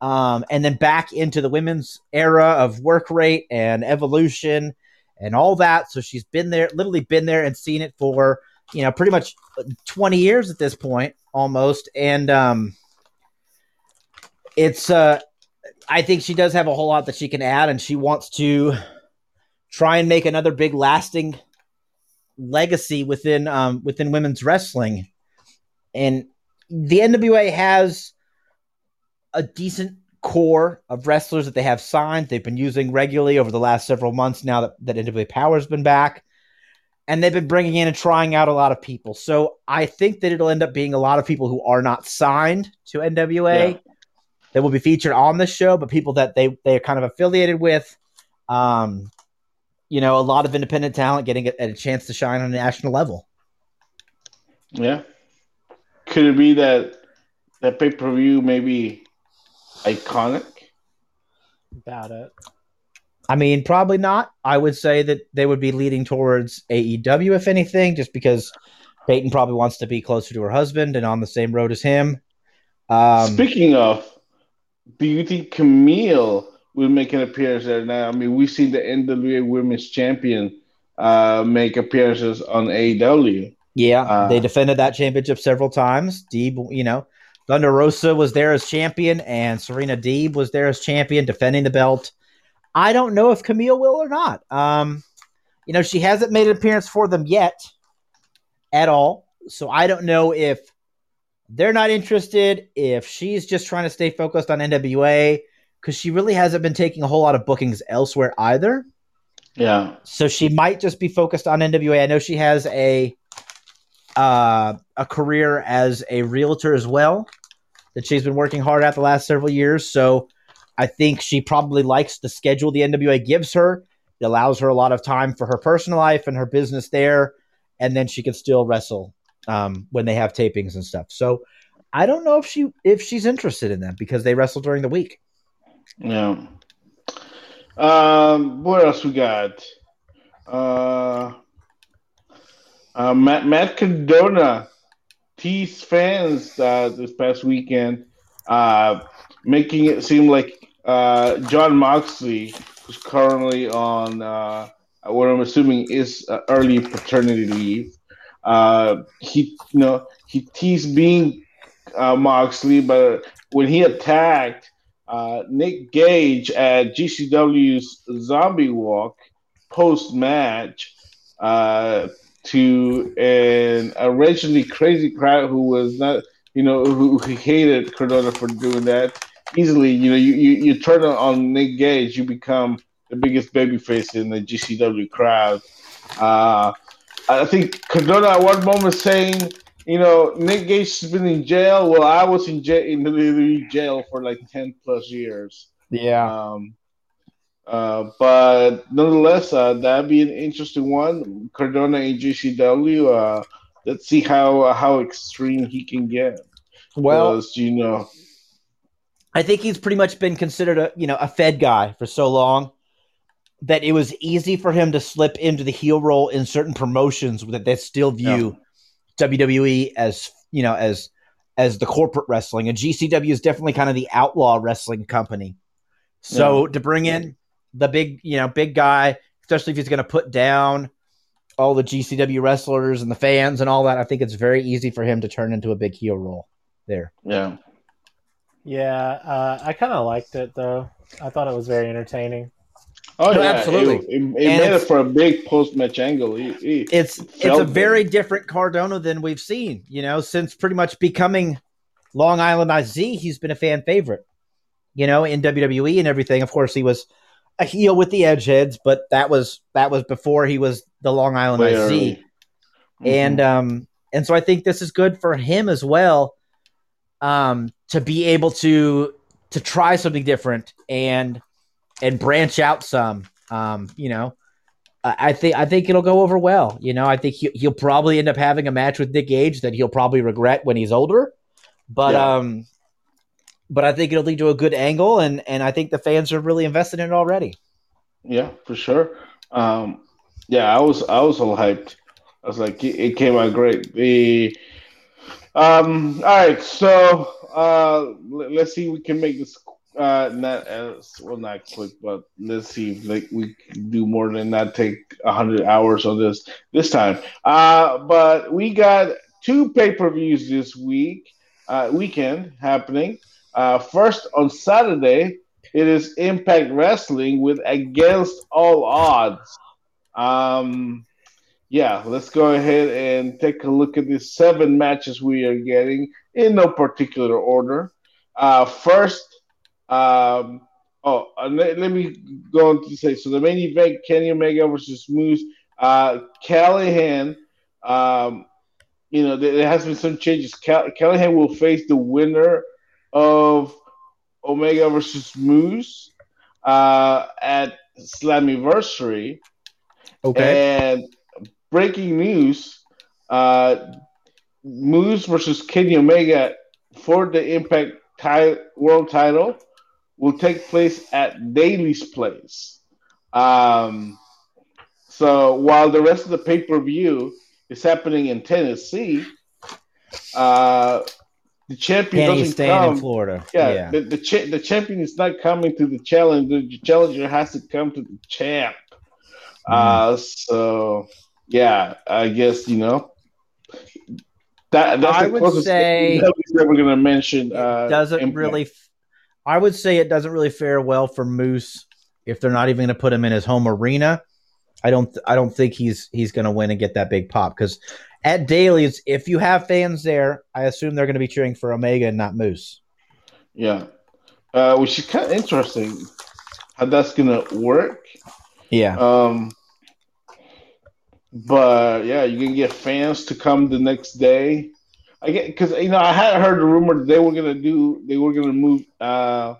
um, and then back into the women's era of work rate and evolution and all that. So she's been there, literally been there and seen it for you know pretty much twenty years at this point, almost. And um, it's uh I think she does have a whole lot that she can add, and she wants to try and make another big, lasting legacy within um, within women's wrestling. And the NWA has a decent core of wrestlers that they have signed. They've been using regularly over the last several months now that, that NWA Power's been back. And they've been bringing in and trying out a lot of people. So I think that it'll end up being a lot of people who are not signed to NWA. Yeah that will be featured on the show, but people that they they're kind of affiliated with. Um, you know, a lot of independent talent getting a, a chance to shine on a national level. Yeah. Could it be that that pay per view may be iconic? About it. I mean, probably not. I would say that they would be leading towards AEW, if anything, just because Peyton probably wants to be closer to her husband and on the same road as him. Um, Speaking of, do you think Kamille will make an appearance there now? I mean, we've seen the NWA Women's Champion uh, make appearances on AEW. Yeah, uh, they defended that championship several times. Deeb, you know, Thunder Rosa was there as champion, and Serena Deeb was there as champion, defending the belt. I don't know if Kamille will or not. Um, you know, she hasn't made an appearance for them yet at all. So I don't know if they're not interested, if she's just trying to stay focused on NWA, because she really hasn't been taking a whole lot of bookings elsewhere either. Yeah. So she might just be focused on NWA. I know she has a uh, a career as a realtor as well that she's been working hard at the last several years. So I think she probably likes the schedule the NWA gives her. It allows her a lot of time for her personal life and her business there, and then she can still wrestle um, when they have tapings and stuff. So I don't know if she if she's interested in them because they wrestle during the week. Yeah. Um, what else we got? Uh, uh Matt Matt Cardona teased fans uh, this past weekend, uh, making it seem like uh, Jon Moxley, who's currently on uh, what I'm assuming is uh, early paternity leave, uh, he, you know, he teased being uh, Moxley, but when he attacked uh, Nick Gage at GCW's Zombie Walk post match uh, to an originally crazy crowd who was not, you know, who, who hated Cardona for doing that. Easily, you know, you, you, you turn on Nick Gage, you become the biggest babyface in the GCW crowd. Uh, I think Cardona at one moment saying, you know, Nick Gage has been in jail. Well, I was in jail in the jail for like ten plus years. Yeah. Um, uh, but nonetheless, uh, that'd be an interesting one. Cardona and GCW. Uh, let's see how how extreme he can get. Well, you know, I think he's pretty much been considered a you know a Fed guy for so long that it was easy for him to slip into the heel role in certain promotions that they still view yeah. WWE as you know as as the corporate wrestling. And GCW is definitely kind of the outlaw wrestling company. So yeah. to bring in the big you know big guy, especially if he's going to put down all the GCW wrestlers and the fans and all that, I think it's very easy for him to turn into a big heel role there. Yeah. Yeah, uh, I kind of liked it though. I thought it was very entertaining. Oh no, yeah, absolutely. It, it, it made it for a big post match angle. He it's it's a very different Cardona than we've seen. You know, since pretty much becoming Long Island Iced-Z, he's been a fan favorite. You know, in WWE and everything. Of course, he was a heel with the Edgeheads, but that was that was before he was the Long Island Way IZ. Mm-hmm. And um and so I think this is good for him as well um, to be able to to try something different and and branch out some. Um, you know, I think I think it'll go over well. You know, I think he, he'll probably end up having a match with Nick Gage that he'll probably regret when he's older. But yeah. um, but I think it'll lead to a good angle, and and I think the fans are really invested in it already. Yeah, for sure. Um, yeah, I was I was all hyped. I was like, it, came out great. The um, all right, so uh, let's see if we can make this uh not as well not quick, but let's see if like we can do more than that. Take hundred hours on this this time. Uh, but we got two pay per views this week, uh, weekend happening. Uh, first on Saturday, it is Impact Wrestling with Against All Odds. Um, yeah, let's go ahead and take a look at these seven matches we are getting in no particular order. Uh, first, um, oh, uh, let, let, me go on to say so the main event Kenny Omega versus Moose. Uh, Callihan, um, you know, there, there, has been some changes. Cal- Callihan will face the winner of Omega versus Moose uh, at Slammiversary. Okay. And breaking news: uh, Moose versus Kenny Omega for the Impact World Title will take place at Daly's Place. Um, so while the rest of the pay per view is happening in Tennessee, uh, the champion doesn't come. in Florida. Yeah, yeah. the the, cha- the champion is not coming to the challenge. The challenger has to come to the champ. Mm. Uh, so yeah, I guess you know that. That's I would say that we're going to mention. Uh, doesn't impact. really. I would say it doesn't really fare well for Moose if they're not even going to put him in his home arena. I don't. I don't think he's he's going to win and get that big pop because at Daly's, if you have fans there, I assume they're going to be cheering for Omega and not Moose. Yeah, uh, which is kind of interesting how that's going to work. Yeah. Um, but yeah, you can get fans to come the next day. I get because you know I had heard the rumor they were gonna do they were gonna move uh,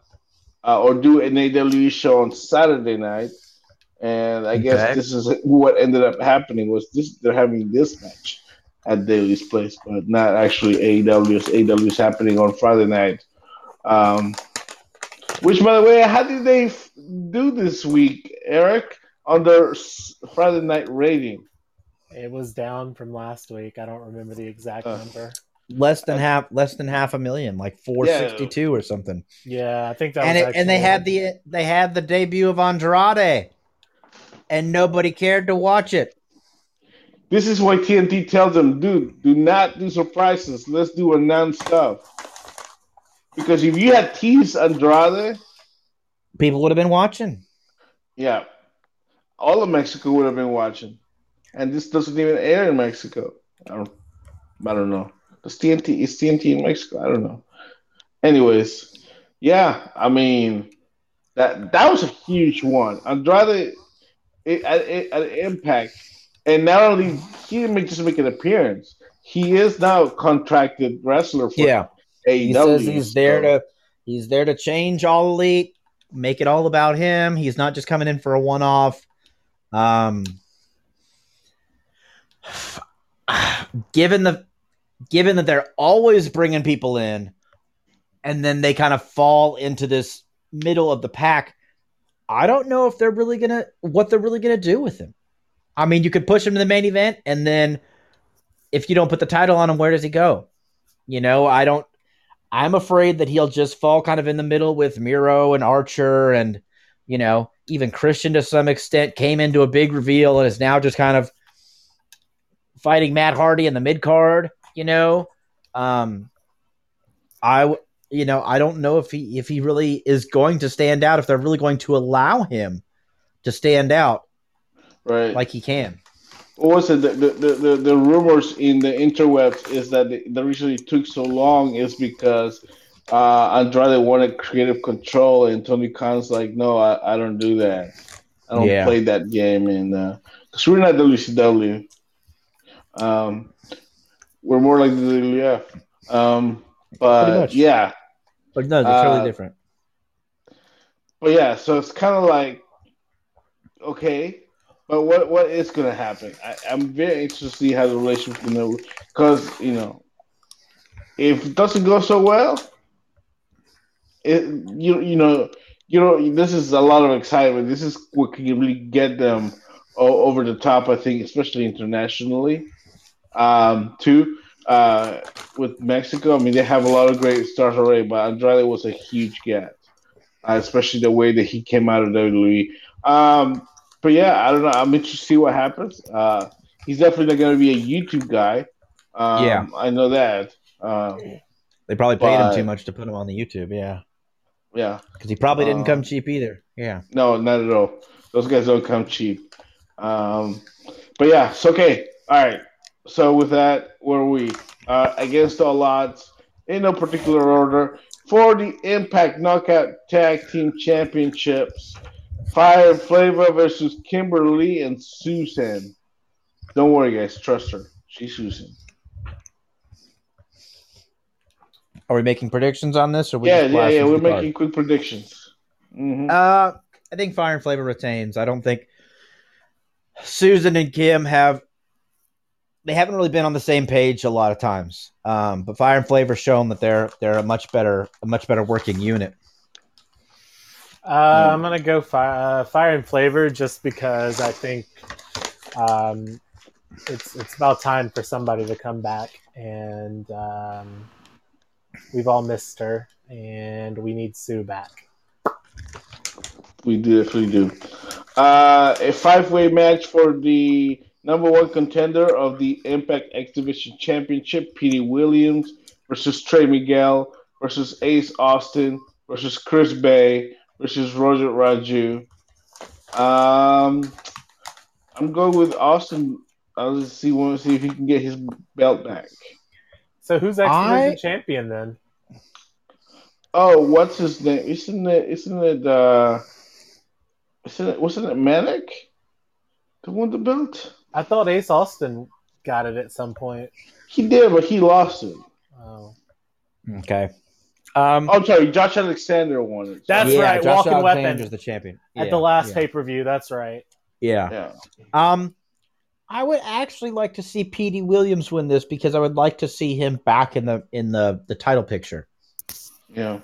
uh or do an AWE show on Saturday night, and I okay. guess this is what ended up happening was this they're having this match at Daly's place, but not actually AEW's. AEW's happening on Friday night. Um, which, by the way, how did they f- do this week, Eric, on their Friday night rating? It was down from last week. I don't remember the exact uh, number. Less than uh, half, less than half a million, like four sixty two yeah. or something. Yeah, I think that. And it, and they had the they had the debut of Andrade, and nobody cared to watch it. This is why TNT tells them, dude, do not do surprises. Let's do announced stuff. Because if you had teased Andrade, people would have been watching. Yeah, all of Mexico would have been watching and this doesn't even air in Mexico. I don't, I don't know. Does TNT is TNT in Mexico? I don't know. Anyways, yeah, I mean that that was a huge one. Andrade it, at, at Impact, and not only he didn't just make an appearance, he is now a contracted wrestler for yeah. AEW. He says he's so. there to he's there to change all elite make it all about him. He's not just coming in for a one off. Um, given the given that they're always bringing people in, and then they kind of fall into this middle of the pack. I don't know if they're really gonna what they're really gonna do with him. I mean, you could push him to the main event, and then if you don't put the title on him, where does he go? You know, I don't. I'm afraid that he'll just fall kind of in the middle with Miro and Archer, and you know, even Christian to some extent came into a big reveal and is now just kind of fighting Matt Hardy in the mid card. You know, um, I you know I don't know if he if he really is going to stand out if they're really going to allow him to stand out right. like he can. What was it the, the, the, the rumors in the interwebs is that the, the reason it took so long is because uh, Andrade wanted creative control and Tony Khan's like no I, I don't do that. I don't yeah. play that game. And because uh, we're not WCW um, we're more like the WWF um, but yeah but no they're totally uh, different but yeah so it's kind of like okay but what what is going to happen? I, am very interested to see how the relationship going to because you know if it doesn't go so well, it you you know you know this is a lot of excitement. This is what can really get them over the top. I think, especially internationally, um, too. Uh, with Mexico, I mean, they have a lot of great stars already, but Andrade was a huge get, uh, especially the way that he came out of WWE. Um, but yeah, I don't know. I'm interested to see what happens. Uh, he's definitely going to be a YouTube guy. Um, yeah, I know that. Um, they probably paid but, him too much to put him on the YouTube. Yeah, yeah, because he probably didn't come um, cheap either. Yeah, no, not at all. Those guys don't come cheap. Um, but yeah, it's okay, all right. So with that, where are we? Uh, against all odds, in no particular order, for the Impact Knockout Tag Team Championships. Fire Flavor versus Kimber Lee and Susan. Don't worry, guys. Trust her. She's Susan. Are we making predictions on this, or we yeah, yeah, yeah? We're making quick predictions. Mm-hmm. Uh, I think Fire and Flavor retains. I don't think Susan and Kim have. They haven't really been on the same page a lot of times. Um, but Fire and Flavor shown that they're they're a much better a much better working unit. Uh, I'm gonna go fire, uh, fire and flavor just because I think um, it's it's about time for somebody to come back, and um, we've all missed her, and we need Sue back. We definitely do. Uh, a five-way match for the number one contender of the Impact X Division Championship, Petey Williams versus Trey Miguel versus Ace Austin versus Chris Bey versus Rohit Raju. Um, I'm going with Austin. I'll just see want to see if he can get his belt back. So who's X Division I... champion then? Oh, what's his name? Isn't it? Isn't it? Uh, isn't it? Wasn't it Manik? The won the belt. I thought Ace Austin got it at some point. He did, but he lost it. Oh. Okay. Um, oh, sorry, Josh Alexander won it. That's yeah, right. Josh Walking Weapon is the champion at the last yeah. pay per view. That's right. Yeah. Yeah. Um, I would actually like to see Petey Williams win this because I would like to see him back in the in the the title picture. Yeah.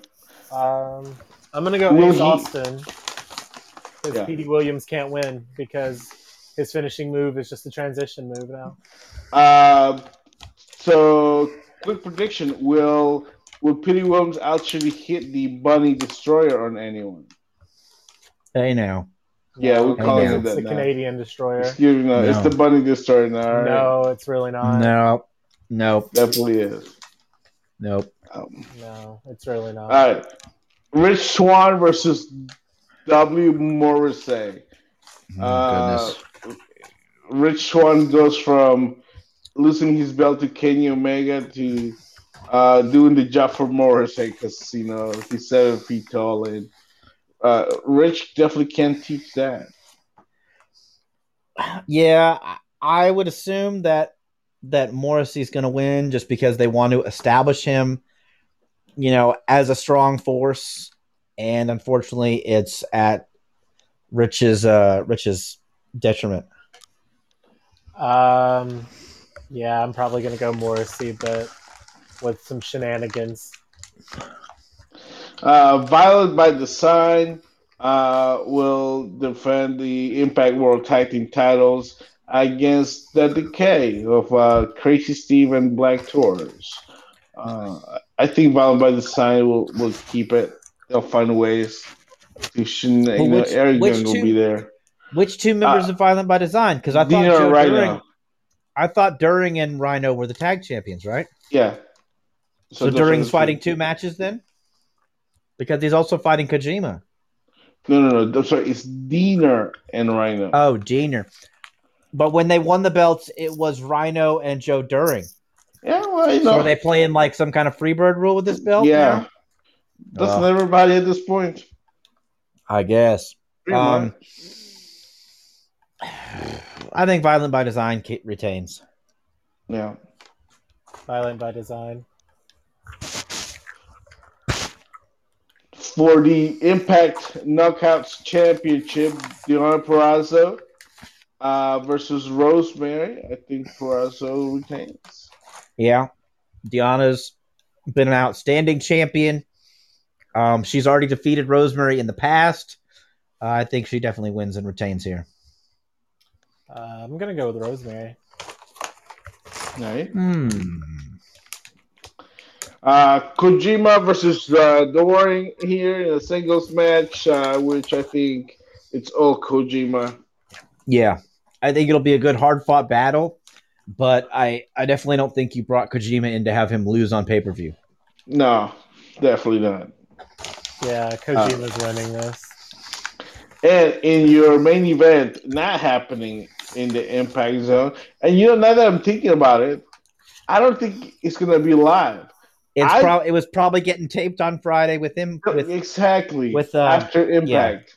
Um, I'm gonna go Ace Austin because yeah. Petey Williams can't win because his finishing move is just a transition move now. Uh, so quick prediction: Will Will Petey Williams actually hit the Bunny Destroyer on anyone? Hey now. Yeah, we're calling it that. the now. Canadian Destroyer. Excuse me, no, no. it's the Bunny Destroyer now. No, it's really not. No, no, Definitely is. Nope. Um, no, it's really not. All right, Rich Swann versus W. Morrissey. Oh, uh, Rich Swann goes from losing his belt to Kenny Omega to uh, doing the job for Morrissey because you know he's seven feet tall and uh, Rich definitely can't teach that. Yeah, I would assume that that Morrissey's going to win just because they want to establish him, you know, as a strong force and unfortunately, it's at Rich's uh, Rich's detriment. Um, yeah, I'm probably gonna go Morrissey, but with some shenanigans. Uh, Violent by Design uh, will defend the Impact World Tag Team titles against the Decay of uh, Crazy Steve and Black Taurus. Uh, I think Violent by Design will, will keep it. They'll find ways. To, you know, which- Eric which Young will two- be there. Which two members Uh, of Violent by Design? Because I thought Joe Rhino. Doering, I thought During and Rhino were the tag champions, right? Yeah. So, are Doering's fighting two. matches then, because he's also fighting Kojima. No, no, no. I'm sorry. It's Deaner and Rhino. Oh, Deaner. But when they won the belts, it was Rhino and Joe Doering. yeah, well, you So know. are they playing like some kind of Freebird rule with this belt? yeah. now? Doesn't Oh, everybody at this point? I guess. Um, much. I think Violent by Design retains. Yeah. Violent by design. For the Impact Knockouts Championship, Deonna Purrazzo uh, versus Rosemary. I think Perrazzo retains. Yeah. Deonna's been an outstanding champion. Um, she's already defeated Rosemary in the past. Uh, I think she definitely wins and retains here. Uh, I'm gonna go with Rosemary. Right. Hmm. Uh, Kojima versus uh, Doering here in a singles match, uh, which I think it's all Kojima. Yeah. I think it'll be a good hard fought battle, but I, I definitely don't think you brought Kojima in to have him lose on pay per view. No, definitely not. Yeah, Kojima's winning this. And in your main event, not happening in the Impact Zone, and you know, now that I'm thinking about it, I don't think it's gonna be live. It's I- probably it was probably getting taped on Friday with him with exactly with, uh, after Impact.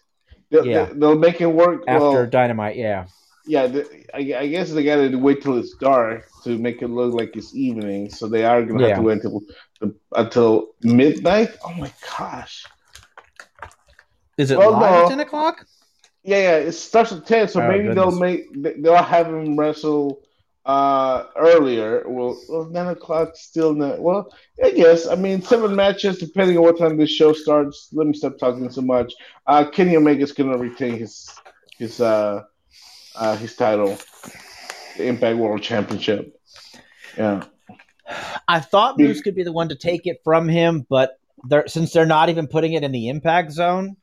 They'll, Yeah. they'll make it work. after well, Dynamite. Yeah. yeah, the, I, I guess they gotta wait till it's dark to make it look like it's evening. So they are gonna have to wait until until midnight. Oh my gosh! Is it Well, live no. at ten o'clock? Yeah, yeah, it starts at ten, so Oh, maybe they'll make they'll have him wrestle uh earlier. Well, well nine o'clock still not. Well, I guess I mean seven matches depending on what time this show starts. Let me stop talking so much. Uh, Kenny Omega's gonna retain his his uh, uh his title, the Impact World Championship. Yeah, I thought Moose could be the one to take it from him, but they're, since they're not even putting it in the impact zone,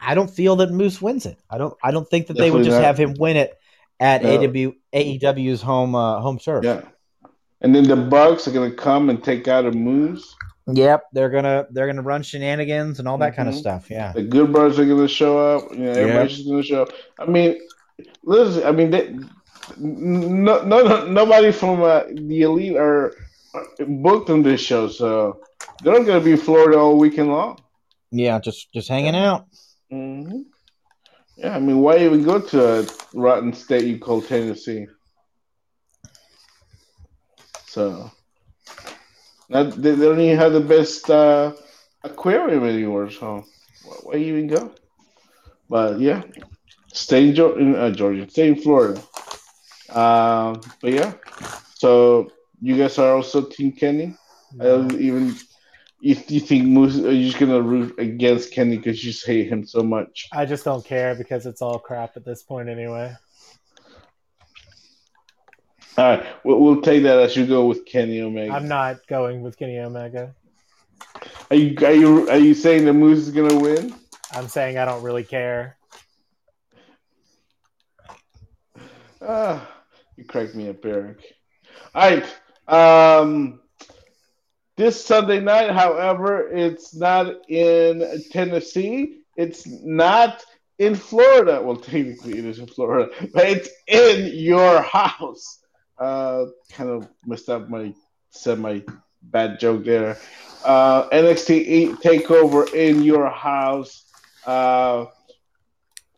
I don't feel that Moose wins it. I don't. I don't think that they would just not. have him win it at No. AW, AEW's home uh, home turf. yeah. And then the Bucks are gonna come and take out a Moose. Yep, they're gonna they're gonna run shenanigans and all that kind of stuff. Yeah, The Good Brothers are gonna show up. You know, everybody's just gonna show up. I mean, listen. I mean, they, no, no, no, nobody from uh, the elite are are booked on this show, so they're gonna be in Florida all weekend long. yeah, just just hanging out. Hmm Yeah, I mean, why even go to a rotten state you call Tennessee? So, not, they, don't even have the best uh, aquarium anywhere, so why, even go? But yeah, stay in, Geor- in uh, Georgia, stay in Florida. Um, but yeah, so you guys are also Team Kenny. I don't even you, you think Moose are you just gonna root against Kenny because you just hate him so much? I just don't care because it's all crap at this point anyway. All right, we'll, we'll take that as you go with Kenny Omega. I'm not going with Kenny Omega. Are you are you are you saying the Moose is gonna win? I'm saying I don't really care. Ah, you cracked me up, Eric. All right. Um, this Sunday night, however, it's not in Tennessee. It's not in Florida. Well, technically, it is in Florida, but it's in your house. Uh, kind of messed up my semi bad joke there. Uh, NXT Takeover in your house. Uh,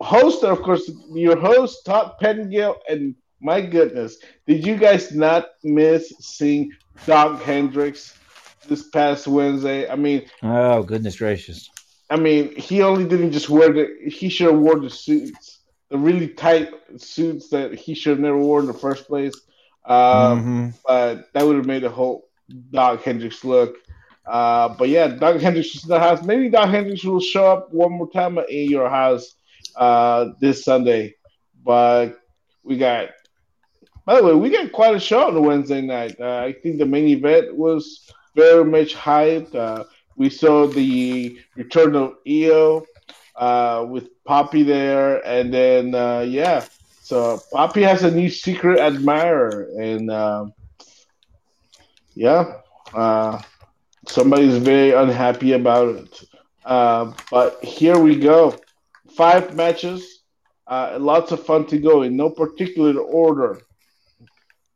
host, of course, your host, Todd Pettengill, and my goodness, did you guys not miss seeing Dok Hendrix this past Wednesday. I mean, oh goodness gracious! I mean, he only didn't just wear the. He should have worn the suits, the really tight suits that he should have never worn in the first place. Um, mm-hmm. But that would have made the whole Dok Hendrix look. Uh, but yeah, Dok Hendrix is in the house. Maybe Dok Hendrix will show up one more time in your house uh, this Sunday. But we got by the way, we got quite a show on Wednesday night. Uh, I think the main event was very much hyped. Uh, we saw the return of Io uh, with Poppy there, and then uh, yeah, so Poppy has a new secret admirer, and um, yeah, uh, somebody's very unhappy about it. Uh, but here we go, five matches, lots of fun to go in. No particular order.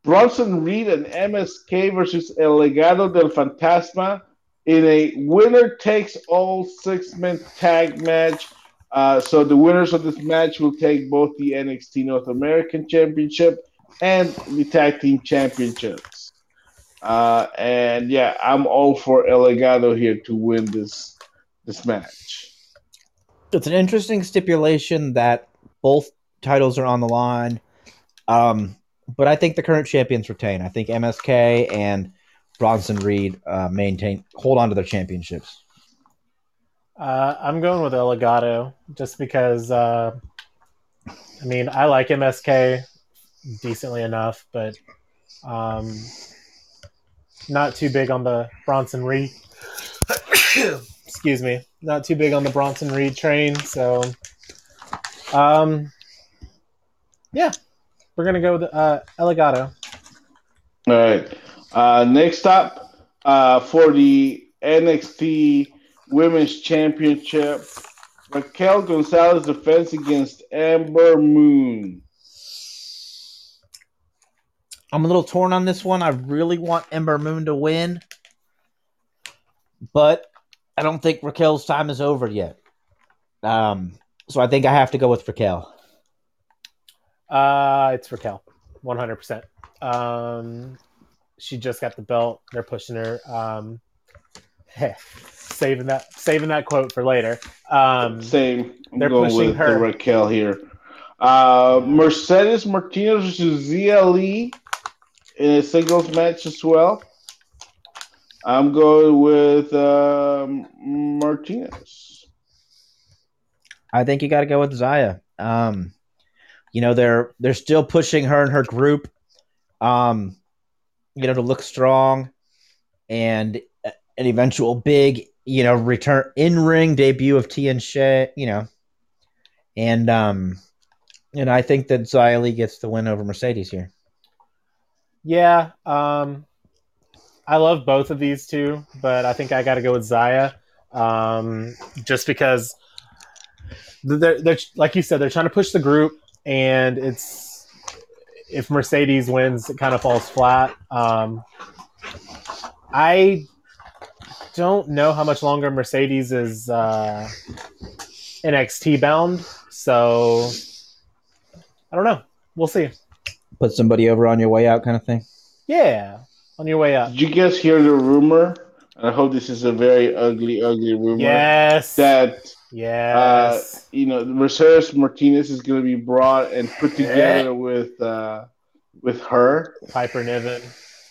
Bronson Reed and MSK versus El Legado del Fantasma in a winner takes all six man tag match. Uh, so the winners of this match will take both the NXT North American Championship and the Tag Team Championships. Uh, and yeah, I'm all for El Legado here to win this this match. It's an interesting stipulation that both titles are on the line. Um, but I think the current champions retain. I think MSK and Bronson Reed uh, maintain hold on to their championships. Uh, I'm going with El just because. Uh, I mean, I like MSK decently enough, but um, not too big on the Bronson Reed. Excuse me, not too big on the Bronson Reed train. So, um, yeah, we're gonna go with uh, El Legado. All right. Uh, next up, uh, for the NXT Women's Championship, Raquel Gonzalez defense against Ember Moon. I'm a little torn on this one. I really want Ember Moon to win, but I don't think Raquel's time is over yet. Um, so I think I have to go with Raquel. Uh, it's Raquel, one hundred percent. Um, she just got the belt. They're pushing her. Um, saving that saving that quote for later. Um, Same. I'm they're pushing her. Raquel here. Uh, Mercedes Martinez versus Xia Li in a singles match as well. I'm going with um, Martinez. I think you got to go with Xia. Um, you know they're they're still pushing her and her group um you know to look strong and an eventual big you know return in ring debut of Tian Sha you know and um and I think that Xia gets the win over Mercedes here. Yeah, um I love both of these two, but I think I got to go with Xia um just because they're, they're like you said they're trying to push the group and it's if Mercedes wins, it kind of falls flat. Um, I don't know how much longer Mercedes is uh, NXT bound, so I don't know. We'll see. Put somebody over on your way out, kind of thing. Yeah, on your way out. Did you guys hear the rumor? I hope this is a very ugly, ugly rumor. Yes. That Yes. Uh, you know, Mercedes Martinez is going to be brought and put together with uh, with her, Piper Niven,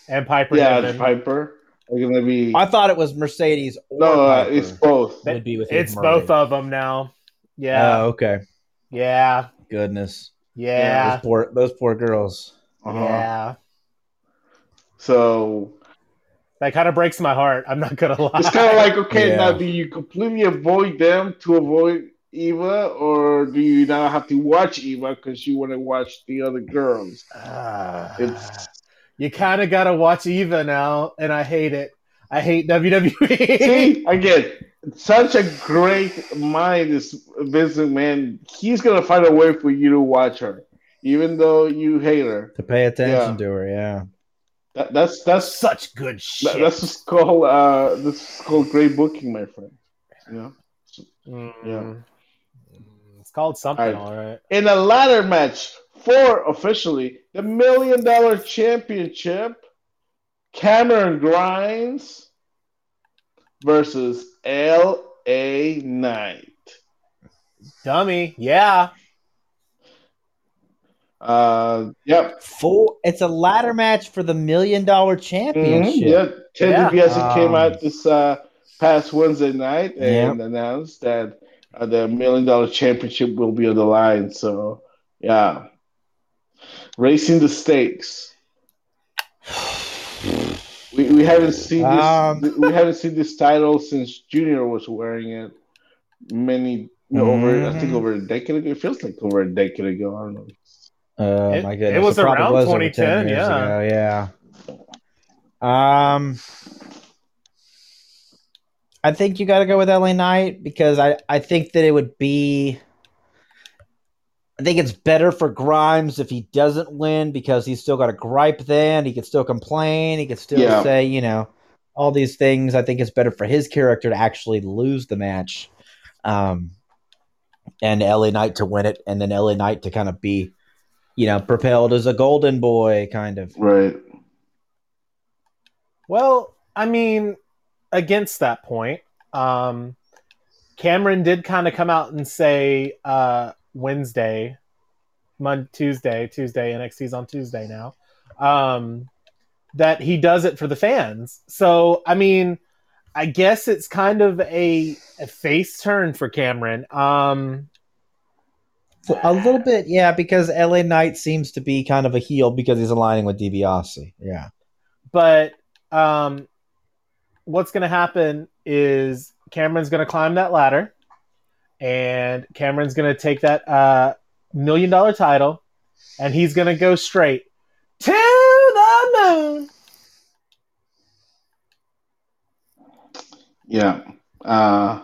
and Piper. Yeah, Niven. Piper are going to be. I thought it was Mercedes. no, uh, it's both. Would be with it's both of them now. Yeah. Oh, okay. Yeah. Goodness. Yeah. yeah those poor those poor girls. Uh-huh. Yeah. So that kind of breaks my heart. I'm not gonna lie. It's kind of like okay, yeah. now do you completely avoid them to avoid Eva, or do you now have to watch Eva because you want to watch the other girls? Uh, it's you kind of gotta watch Eva now, and I hate it. I hate WWE. See, again, such a great mind is Vincent man. He's gonna find a way for you to watch her, even though you hate her. To pay attention yeah. to her, yeah. That, that's that's such good shit. That, that's just called uh, this is called great booking, my friend. Yeah, mm, yeah. It's called something, all right. all right. In a ladder match for officially the million dollar championship, Cameron Grimes versus L.A. Knight. Dummy, yeah. Uh, yep. Full. It's a ladder match for the million dollar championship. Mhm, Yep. Ted Yeah. DiBiase came Um, out this uh, past Wednesday night and Yep. announced that uh, the million dollar championship will be on the line. So, yeah. Racing the stakes. We, we haven't seen this. Um, we haven't seen this title since Junior was wearing it. Many no, over. I think Mhm. over a decade ago. It feels like over a decade ago. I don't know. Oh It- my goodness! it was probably around was 2010, yeah. ago, yeah. Um, I think you got to go with LA Knight because I I think that it would be. I think it's better for Grimes if he doesn't win because he's still got a gripe then. He could still complain. He could still Yeah. say, you know, all these things. I think it's better for his character to actually lose the match. Um, and LA Knight to win it, and then LA Knight to kind of be, you know, propelled as a golden boy, kind of. Right. Well, I mean, against that point, um, Cameron did kind of come out and say uh, Wednesday, Monday, Tuesday, Tuesday, NXT's on Tuesday now, um, that he does it for the fans. So, I mean, I guess it's kind of a, a face turn for Cameron. Um, A little bit, yeah, because LA Knight seems to be kind of a heel because he's aligning with DiBiase. Yeah. but um, what's going to happen is Cameron's going to climb that ladder, and Cameron's going to take that uh, million dollar title, and he's going to go straight to the moon. Yeah. Uh,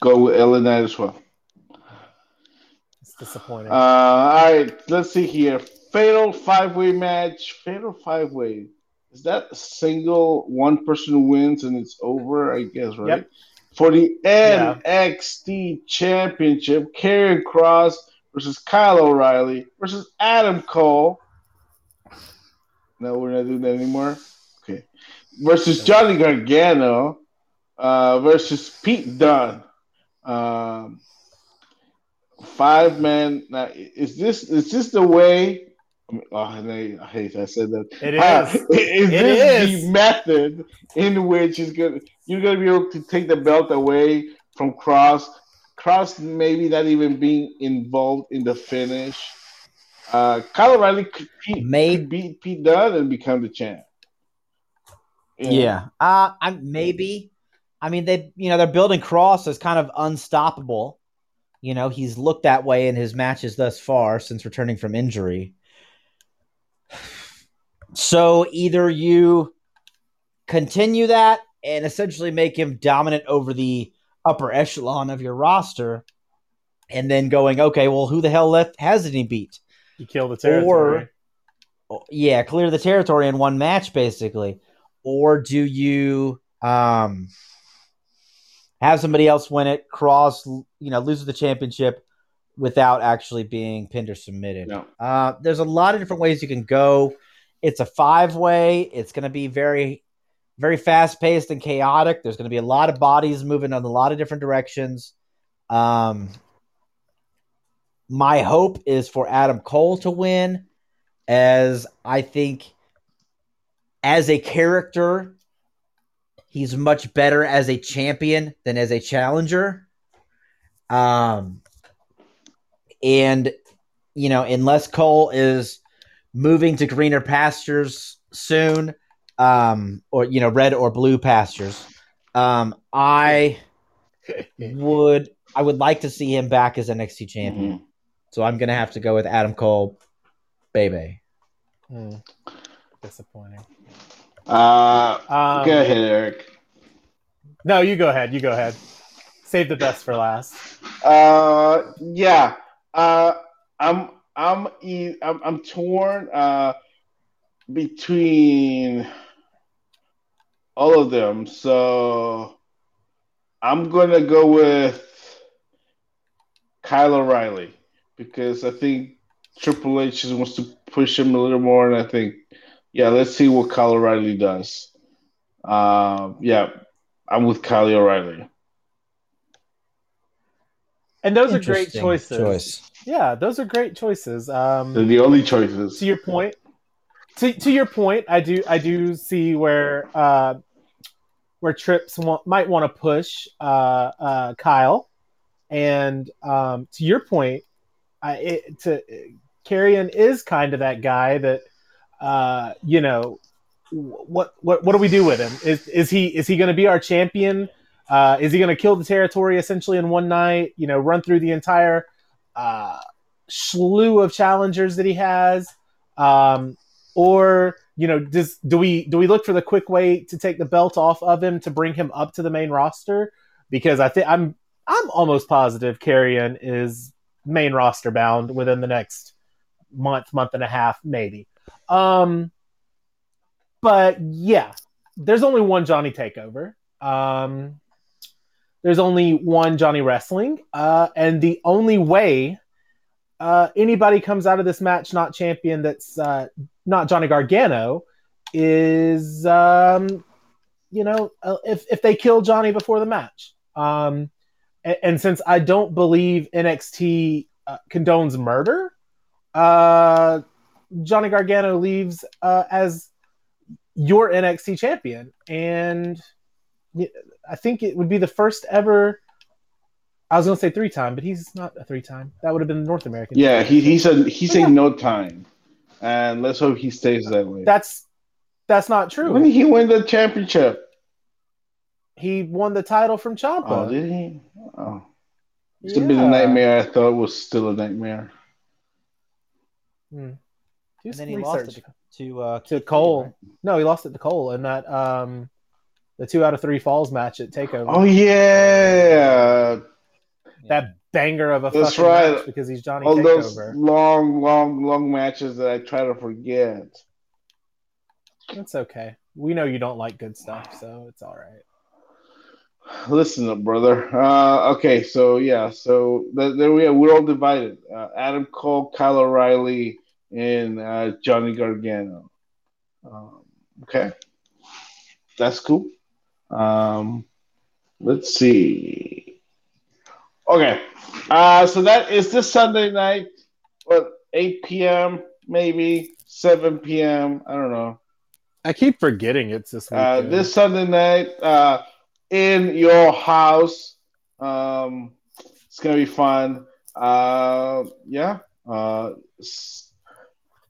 go with LA Knight as well. It's disappointing. Uh, all right, let's see here. Fatal five way match. Fatal five way. Is that a single one person wins and it's over? I guess, right? Yep. For the Yeah. NXT Championship, Karrion Kross versus Kyle O'Reilly versus Adam Cole. No, we're not doing that anymore. Okay. Versus Johnny Gargano uh, versus Pete Dunne. Um, five men. Now, is this is this the way? I, mean, oh, I, I hate I said that. It is. is It this is. the method in which is gonna you're gonna be able to take the belt away from Kross? Kross maybe not even being involved in the finish. Uh, Kyle O'Reilly could, beat- May- could beat Pete Dunne and become the champ. Yeah. Uh I maybe. I mean they you know, they're building Kross as kind of unstoppable. You know, he's looked that way in his matches thus far since returning from injury. So either you continue that and essentially make him dominant over the upper echelon of your roster, and then going, okay, well, who the hell left hasn't he beat? You kill the territory. yeah, clear the territory in one match, basically. Or do you um have somebody else win it, Kross, you know, loses the championship without actually being pinned or submitted? No. Uh, there's a lot of different ways you can go. It's a five way. It's going to be very, very fast paced and chaotic. There's going to be a lot of bodies moving in a lot of different directions. Um, my hope is for Adam Cole to win, as I think as a character, he's much better as a champion than as a challenger. Um, and you know, unless Cole is moving to greener pastures soon, um, or you know, red or blue pastures, um, I would I would like to see him back as NXT champion. Mhm. So I'm gonna have to go with Adam Cole, baby. Hmm. Disappointing. Uh, Um, go ahead, Eric. No, you go ahead. You go ahead. Save the best for last. Uh, yeah. Uh, I'm I'm I'm, I'm torn uh between all of them. So I'm gonna go with Kyle O'Reilly because I think Triple H just wants to push him a little more, and I think yeah, let's see what Kyle O'Reilly does. Uh, yeah, I'm with Kyle O'Reilly. And those are great choices. Choice. Yeah, those are great choices. Um, They're the only choices. to your point to, to your point i do i do see where uh where trips want, might want to push uh uh kyle and um to your point i it, to Karrion is kind of that guy that uh you know what what what do we do with him? Is is he is he going to be our champion? Uh is he going to kill the territory essentially in one night you know run through the entire uh slew of challengers that he has? Um, or you know does do we do we look for the quick way to take the belt off of him to bring him up to the main roster? Because i think i'm i'm almost positive Karrion is main roster bound within the next month month and a half maybe um but yeah there's only one johnny takeover um there's only one johnny wrestling uh and the only way uh, anybody comes out of this match not champion that's uh, not Johnny Gargano is, um, you know, uh, if, if they kill Johnny before the match. Um, and, and since I don't believe NXT uh, condones murder, uh, Johnny Gargano leaves uh, as your NXT champion. And I think it would be the first ever I was gonna say three time, but he's not a three time. That would have been North American. Yeah, he, he's a he's a no time, and let's hope he stays that way. That's that's not true. When did he win the championship? He won the title from Ciampa. Oh, did he? Oh, it's yeah. been a nightmare. I thought it was still a nightmare. Hmm. And then he research. lost it to uh, to Cole. Right? No, he lost it to Cole in that um, the two out of three falls match at Takeover. Oh yeah, that banger of a That's fucking right. match because he's Johnny All Takeover. those long, long, long matches that I try to forget. That's okay. We know you don't like good stuff, so it's all right. Listen up, brother. Uh, okay, so yeah, so th- there we are. We're all divided. Uh, Adam Cole, Kyle O'Reilly, and uh, Johnny Gargano. Um, okay, that's cool. Um, let's see. Okay. Uh, so that is this Sunday night, what, 8 p.m., maybe 7 p.m. I don't know. I keep forgetting it's this uh, this Sunday night uh, in your house. Um, it's gonna be fun. Uh, yeah. Uh,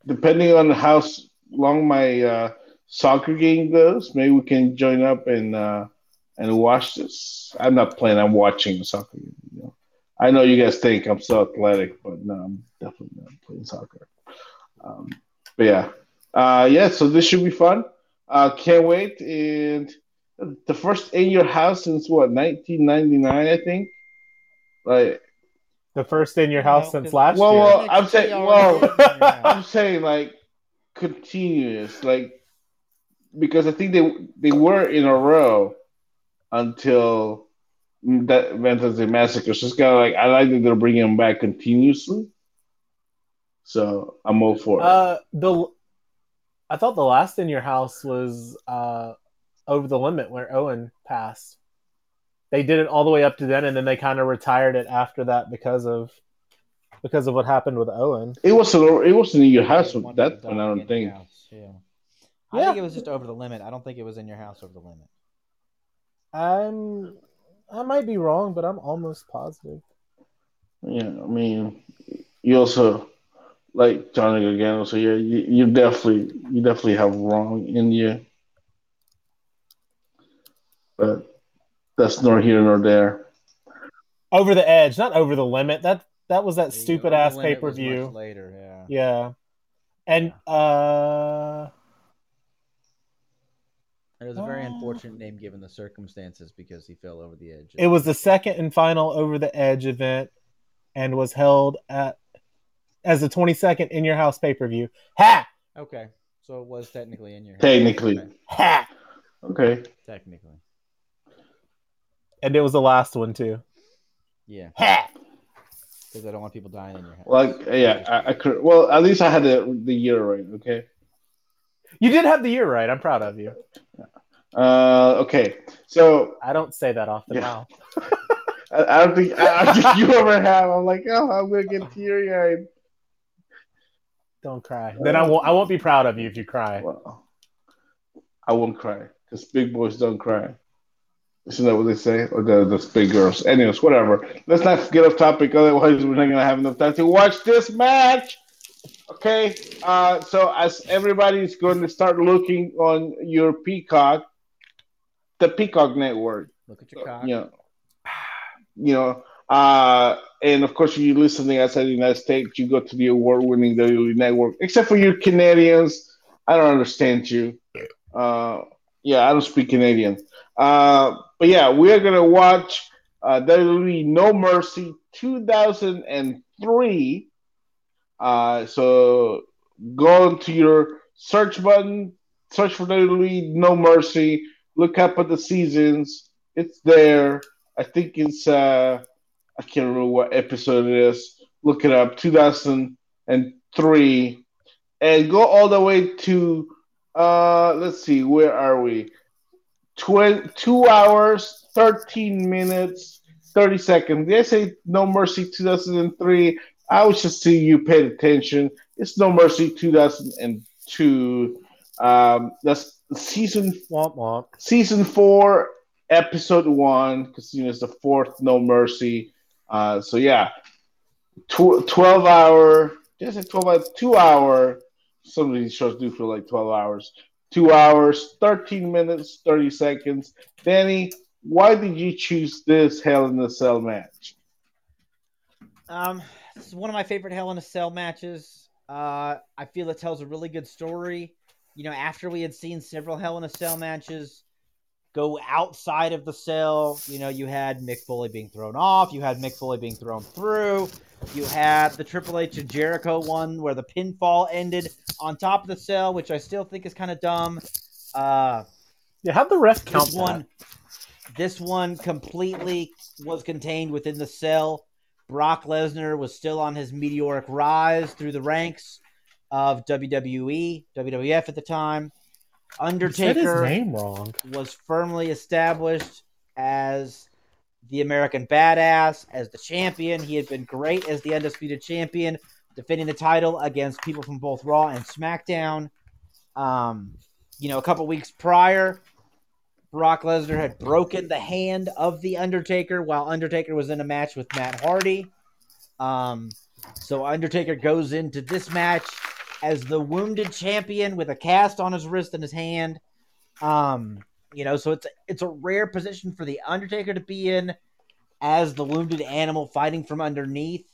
depending on how long my uh, soccer game goes, maybe we can join up and uh, and watch this. I'm not playing. I'm watching the soccer game. You know? I know you guys think I'm so athletic, but no, I'm definitely not playing soccer. Um, but yeah, uh, yeah. So this should be fun. Uh, can't wait. And the first in your house since what 1999, I think. Like the first in your house since last well, year. Well, I'm saying, well, I'm saying like continuous, like because I think they they were in a row until that Vengeance Massacre. So it's kind of like I like that they're bringing them back continuously. So I'm all for it. Uh, the I thought the last in your house was uh, over the limit where Owen passed. They did it all the way up to then, and then they kind of retired it after that because of because of what happened with Owen. It was it wasn't in your house with that one. I don't think. Yeah. I yeah. think it was just over the limit. I don't think it was in your house over the limit. I'm I might be wrong, but I'm almost positive. Yeah, I mean, you also like Johnny Gargano, so yeah, you, you definitely you definitely have wrong in you, but that's nor here nor there. Over the edge, not over the limit. That that was that stupid ass pay per view. Later, yeah. Yeah, and uh it was a very unfortunate name given the circumstances because he fell over the edge. It was the second and final over the edge event and was held at as the 22nd in your house pay per view. Ha! Okay. So it was technically in your. Technically. Okay. Ha! Okay. Technically. And it was the last one too. Yeah. Because I don't want people dying in your house. Like, yeah, I, I could. Well, at least I had the, the year right. Okay. You did have the year right. I'm proud of you. Uh, okay, so I don't say that often Yeah. now. I, I don't think I, I don't think you ever have. I'm like, oh, I'm gonna get teary eyed. Don't cry. Then I won't. I won't be proud of you if you cry. Well, I won't cry because big boys don't cry. Isn't that what they say? Or the, the big girls. Anyways, whatever. Let's not get off topic. Otherwise, we're not gonna have enough time to watch this match. Okay. Uh, so as everybody's going to start looking on your Peacock, the Peacock Network. Look at your cock. you know, you know, uh, and of course, you listening outside the United States, you go to the award-winning WWE Network. Except for you Canadians, I don't understand you. Uh, yeah, I don't speak Canadian. Uh, but yeah, we are gonna watch uh, WWE No Mercy 2003. Uh, so go to your search button, search for WWE No Mercy, look up at the seasons. It's there. I think it's uh I can't remember what episode it is. Look it up, 2003, and go all the way to uh let's see, where are we? Tw- two hours, 13 minutes, 30 seconds. Did I say No Mercy 2003? I was just seeing you paid attention. It's No Mercy 2002. Um, that's season Womp womp. season four, episode one, because you know it's the fourth No Mercy. Uh, so yeah, tw- twelve hour. Did I say twelve hour? Two hour. Some of these shows do feel like twelve hours. Two hours, thirteen minutes, thirty seconds. Danny, why did you choose this Hell in a Cell match? Um, this is one of my favorite Hell in a Cell matches. Uh, I feel it tells a really good story. You know, after we had seen several Hell in a Cell matches go outside of the cell, you know, you had Mick Foley being thrown off, you had Mick Foley being thrown through, you had the Triple H and Jericho one where the pinfall ended on top of the cell, which I still think is kind of dumb. Uh, Yeah, have the ref count this one, this one completely was contained within the cell. Brock Lesnar was still on his meteoric rise through the ranks of WWE, WWF at the time. Undertaker name wrong. was firmly established as the American badass, as the champion. He had been great as the undisputed champion, defending the title against people from both Raw and SmackDown. Um, you know, a couple weeks prior, Brock Lesnar had broken the hand of the Undertaker while Undertaker was in a match with Matt Hardy. Um, so Undertaker goes into this match as the wounded champion with a cast on his wrist and his hand. Um, you know, so it's it's a rare position for the Undertaker to be in as the wounded animal fighting from underneath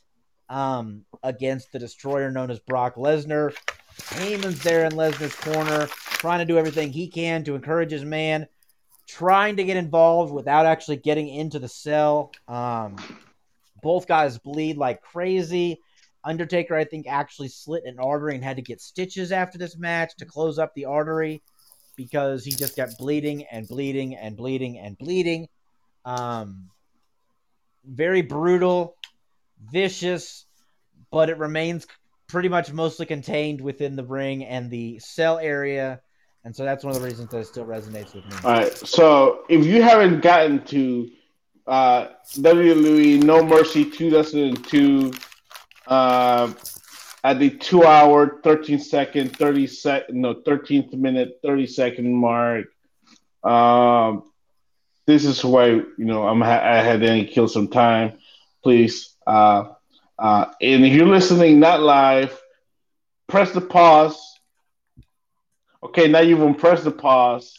um, against the destroyer known as Brock Lesnar. Heyman's there in Lesnar's corner, trying to do everything he can to encourage his man, trying to get involved without actually getting into the cell. Um, both guys bleed like crazy. Undertaker, I think, actually slit an artery and had to get stitches after this match to close up the artery because he just kept bleeding and bleeding and bleeding and bleeding. Um, very brutal, vicious, but it remains pretty much mostly contained within the ring and the cell area. And so that's one of the reasons that it still resonates with me. All right. So if you haven't gotten to uh, WWE No Mercy 2002 uh, at the two hour, 13 second, 30 sec, no, 13th minute, 30 second mark, um, this is why, you know, I'm, ha- I had to kill some time. Please. Uh, uh, and if you're listening not live, press the pause. Okay, now you've even pressed the pause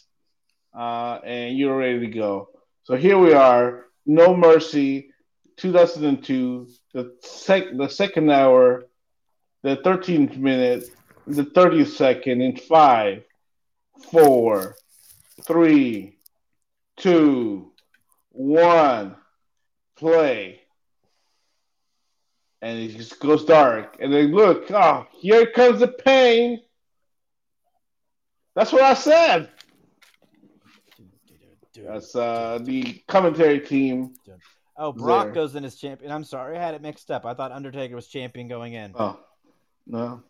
uh, and you're ready to go. So here we are, No Mercy, 2002, the sec- the second hour, the 13th minute, the 30th second in five, four, three, two, one, play. And it just goes dark. And then look, oh, here comes the pain. That's what I said. That's uh, the commentary team. Oh, Brock there. goes in as champion. I'm sorry, I had it mixed up. I thought Undertaker was champion going in. Oh, no.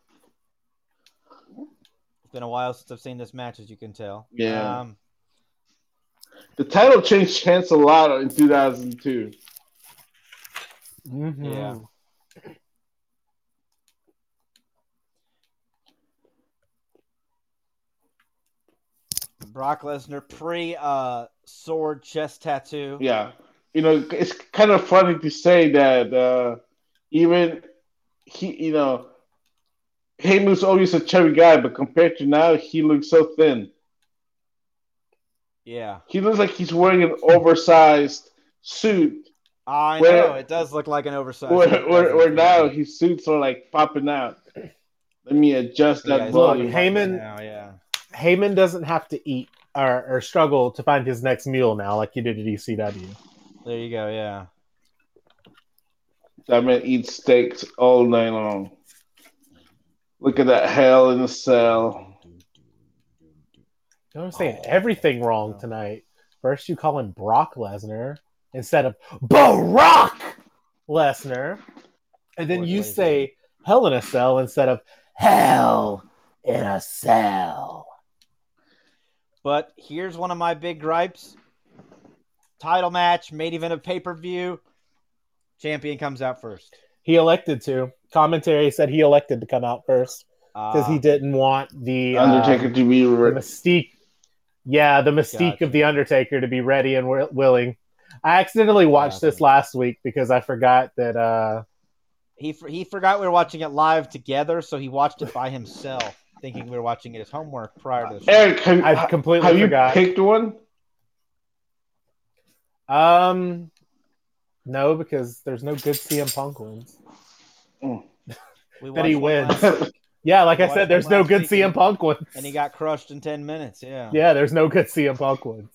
It's been a while since I've seen this match, as you can tell. Yeah. Um, the title changed hands a lot in 2002. Mm-hmm. Yeah. Brock Lesnar pre uh, sword chest tattoo. Yeah, you know, it's kind of funny to say that uh, even he, you know, Heyman was always a chubby guy, but compared to now, he looks so thin. Yeah, He looks like he's wearing an oversized suit. I Where- know it does look like an oversized. Where, suit, where, where now his suits are like popping out. Let me adjust that he's Look, volume. looking Heyman- now, yeah. Heyman doesn't have to eat or, or struggle to find his next meal now, like you did at ECW. There you go. Yeah. That man eats steaks all night long. Look at that hell in the cell. You know what I'm saying? Oh. Everything wrong tonight. First, you call him Brock Lesnar instead of Barack Lesnar. And then Poor you Lesnar. say Hell in a Cell instead of Hell in a Cell. But here's one of my big gripes: title match, main event of pay per view. Champion comes out first He elected to. Commentary said he elected to come out first because Uh, he didn't want the uh, Undertaker to be the mystique. Yeah, the mystique Gotcha. of the Undertaker to be ready and wi- willing. I accidentally watched Gotcha. this last week because I forgot that. uh he for- he forgot we were watching it live together, so he watched it by himself, thinking we were watching it as homework prior to the show. Eric, have, I completely have you forgot. picked one? Um, no, because there's no good CM Punk ones. We That he wins. Yeah, like I said, there's no good week CM Punk ones. and he got crushed in ten minutes. Yeah. Yeah, there's no good CM Punk ones.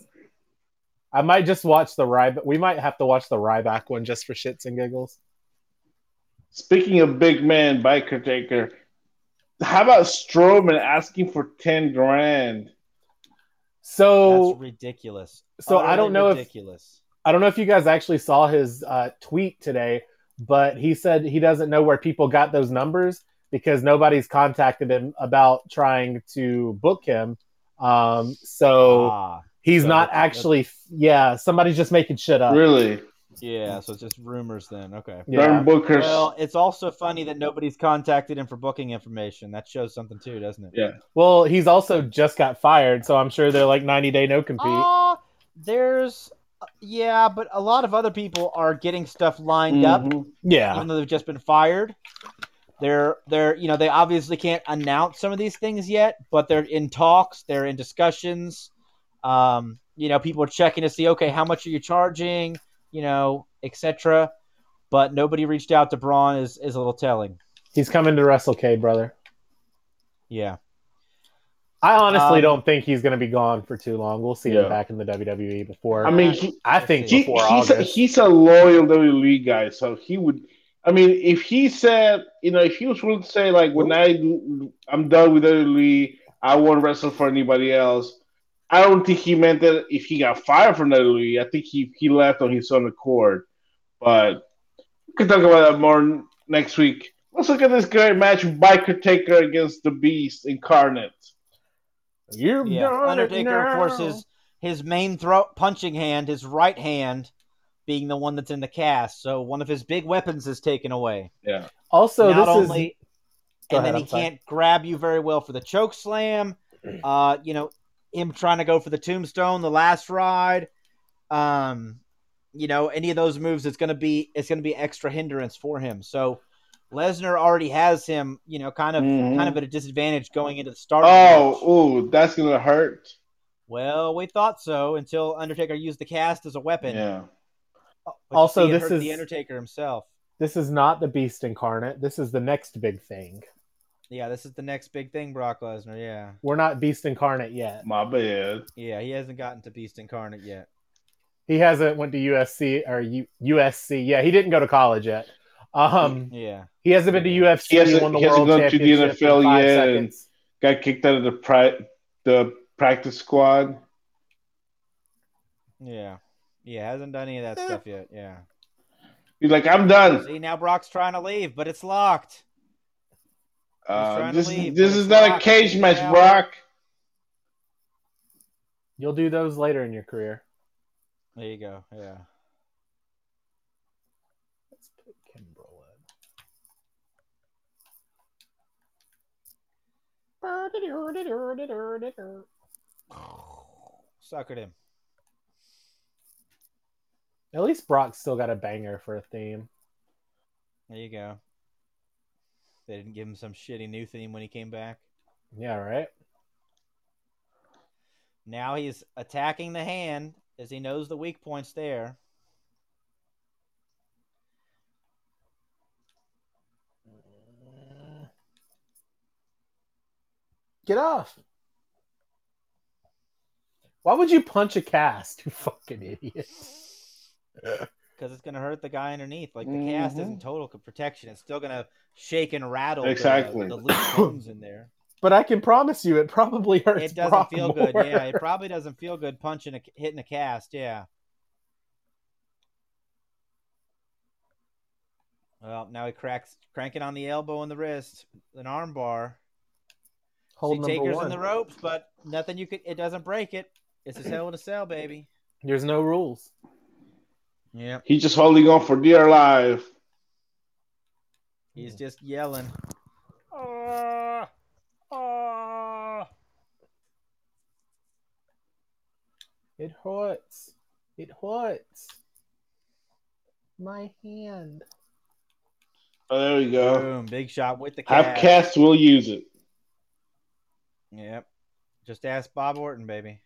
I might just watch the Ryback. We might have to watch the Ryback one just for shits and giggles. Speaking of big man biker taker, how about Strowman asking for ten grand? So, That's ridiculous. so I don't know if ridiculous. I don't know if you guys actually saw his uh, tweet today, but he said he doesn't know where people got those numbers because nobody's contacted him about trying to book him. Um, so ah, he's so not actually. Yeah, somebody's just making shit up. Really? Yeah. So it's just rumors then. Okay. Yeah. Booker's. Well, it's also funny that nobody's contacted him for booking information. That shows something too, doesn't it? yeah. Well, he's also just got fired, so I'm sure they're like 90 day no compete. Uh, there's, yeah, but a lot of other people are getting stuff lined up, Mhm. yeah, even though they've just been fired. They're, they're, you know, they obviously can't announce some of these things yet, but they're in talks, they're in discussions. Um, you know, people are checking to see, okay, how much are you charging, you know, etc. But nobody reached out to Braun is is a little telling. he's coming to Wrestle K, brother. Yeah. I honestly Um, don't think he's going to be gone for too long. We'll see Yeah. him back in the WWE before. I mean, he, I think he, before he's, a, he's a loyal WWE guy, so he would. I mean, if he said, you know, if he was willing to say, like, when I do- I'm done with WWE, I won't wrestle for anybody else. I don't think he meant that if he got fired from WWE. I think he he left on his own accord. But we can talk about that more next week. Let's look at this great match: Biker Taker against the Beast Incarnate. you Yeah, done it Undertaker, of course, now. his his main throat punching hand, his right hand, being the one that's in the cast. So one of his big weapons is taken away. Yeah, also Not this only, is and ahead, then he I'm sorry. can't grab you very well for the choke slam. Uh, you know, him trying to go for the tombstone, the last ride. Um, you know, any of those moves, it's gonna be it's gonna be extra hindrance for him. So. Lesnar already has him, you know, kind of Mhm. kind of at a disadvantage going into the start. of. Oh, ooh, that's gonna hurt. Well, we thought so until Undertaker used the cast as a weapon. Yeah. But Also, you see, it this hurt is- the Undertaker himself. this is not the Beast incarnate. This is the next big thing. Yeah, this is the next big thing, Brock Lesnar. Yeah, We're not Beast incarnate yet. My bad. yeah, he hasn't gotten to Beast Incarnate yet. He hasn't went to USC or U- USC. Yeah, he didn't go to college yet. Um, Yeah, he hasn't been to UFC. He hasn't- won the he hasn't world gone to the championship NFL in five yet, and- Got kicked out of the pri- the practice squad. yeah, yeah, hasn't done any of that stuff yet. Yeah. He's like, I'm done. See, now Brock's trying to leave, but it's locked. Uh, this leave, this is not a cage Get match, out. Brock. You'll do those later in your career. There you go. Yeah. Let's put Kimbrel in. Suckered him. At least Brock's still got a banger for a theme. There you go. They didn't give him some shitty new theme when he came back. Yeah, right. Now he's attacking the hand as he knows the weak points there. Get off. Why would you punch a cast, you fucking idiot? Because it's going to hurt the guy underneath. Like the Mhm. cast isn't total protection. It's still going to shake and rattle Exactly. the, loose bones in there. But I can promise you, it probably hurts. It doesn't Brock feel good. more. Yeah, it probably doesn't feel good punching a hitting a cast. Yeah. Well, now he cracks cranking on the elbow and the wrist, an arm bar. Hold See takers one. in the ropes, but nothing you could. It doesn't break it. It's a hell in a cell, baby. There's no rules. Yep. He's just holding on for dear life. He's just yelling. Ah, ah. It hurts. It hurts. My hand. Oh, there we go. Boom! Big shot with the Have cast. cast will use it. Yep. Just ask Bob Orton, baby.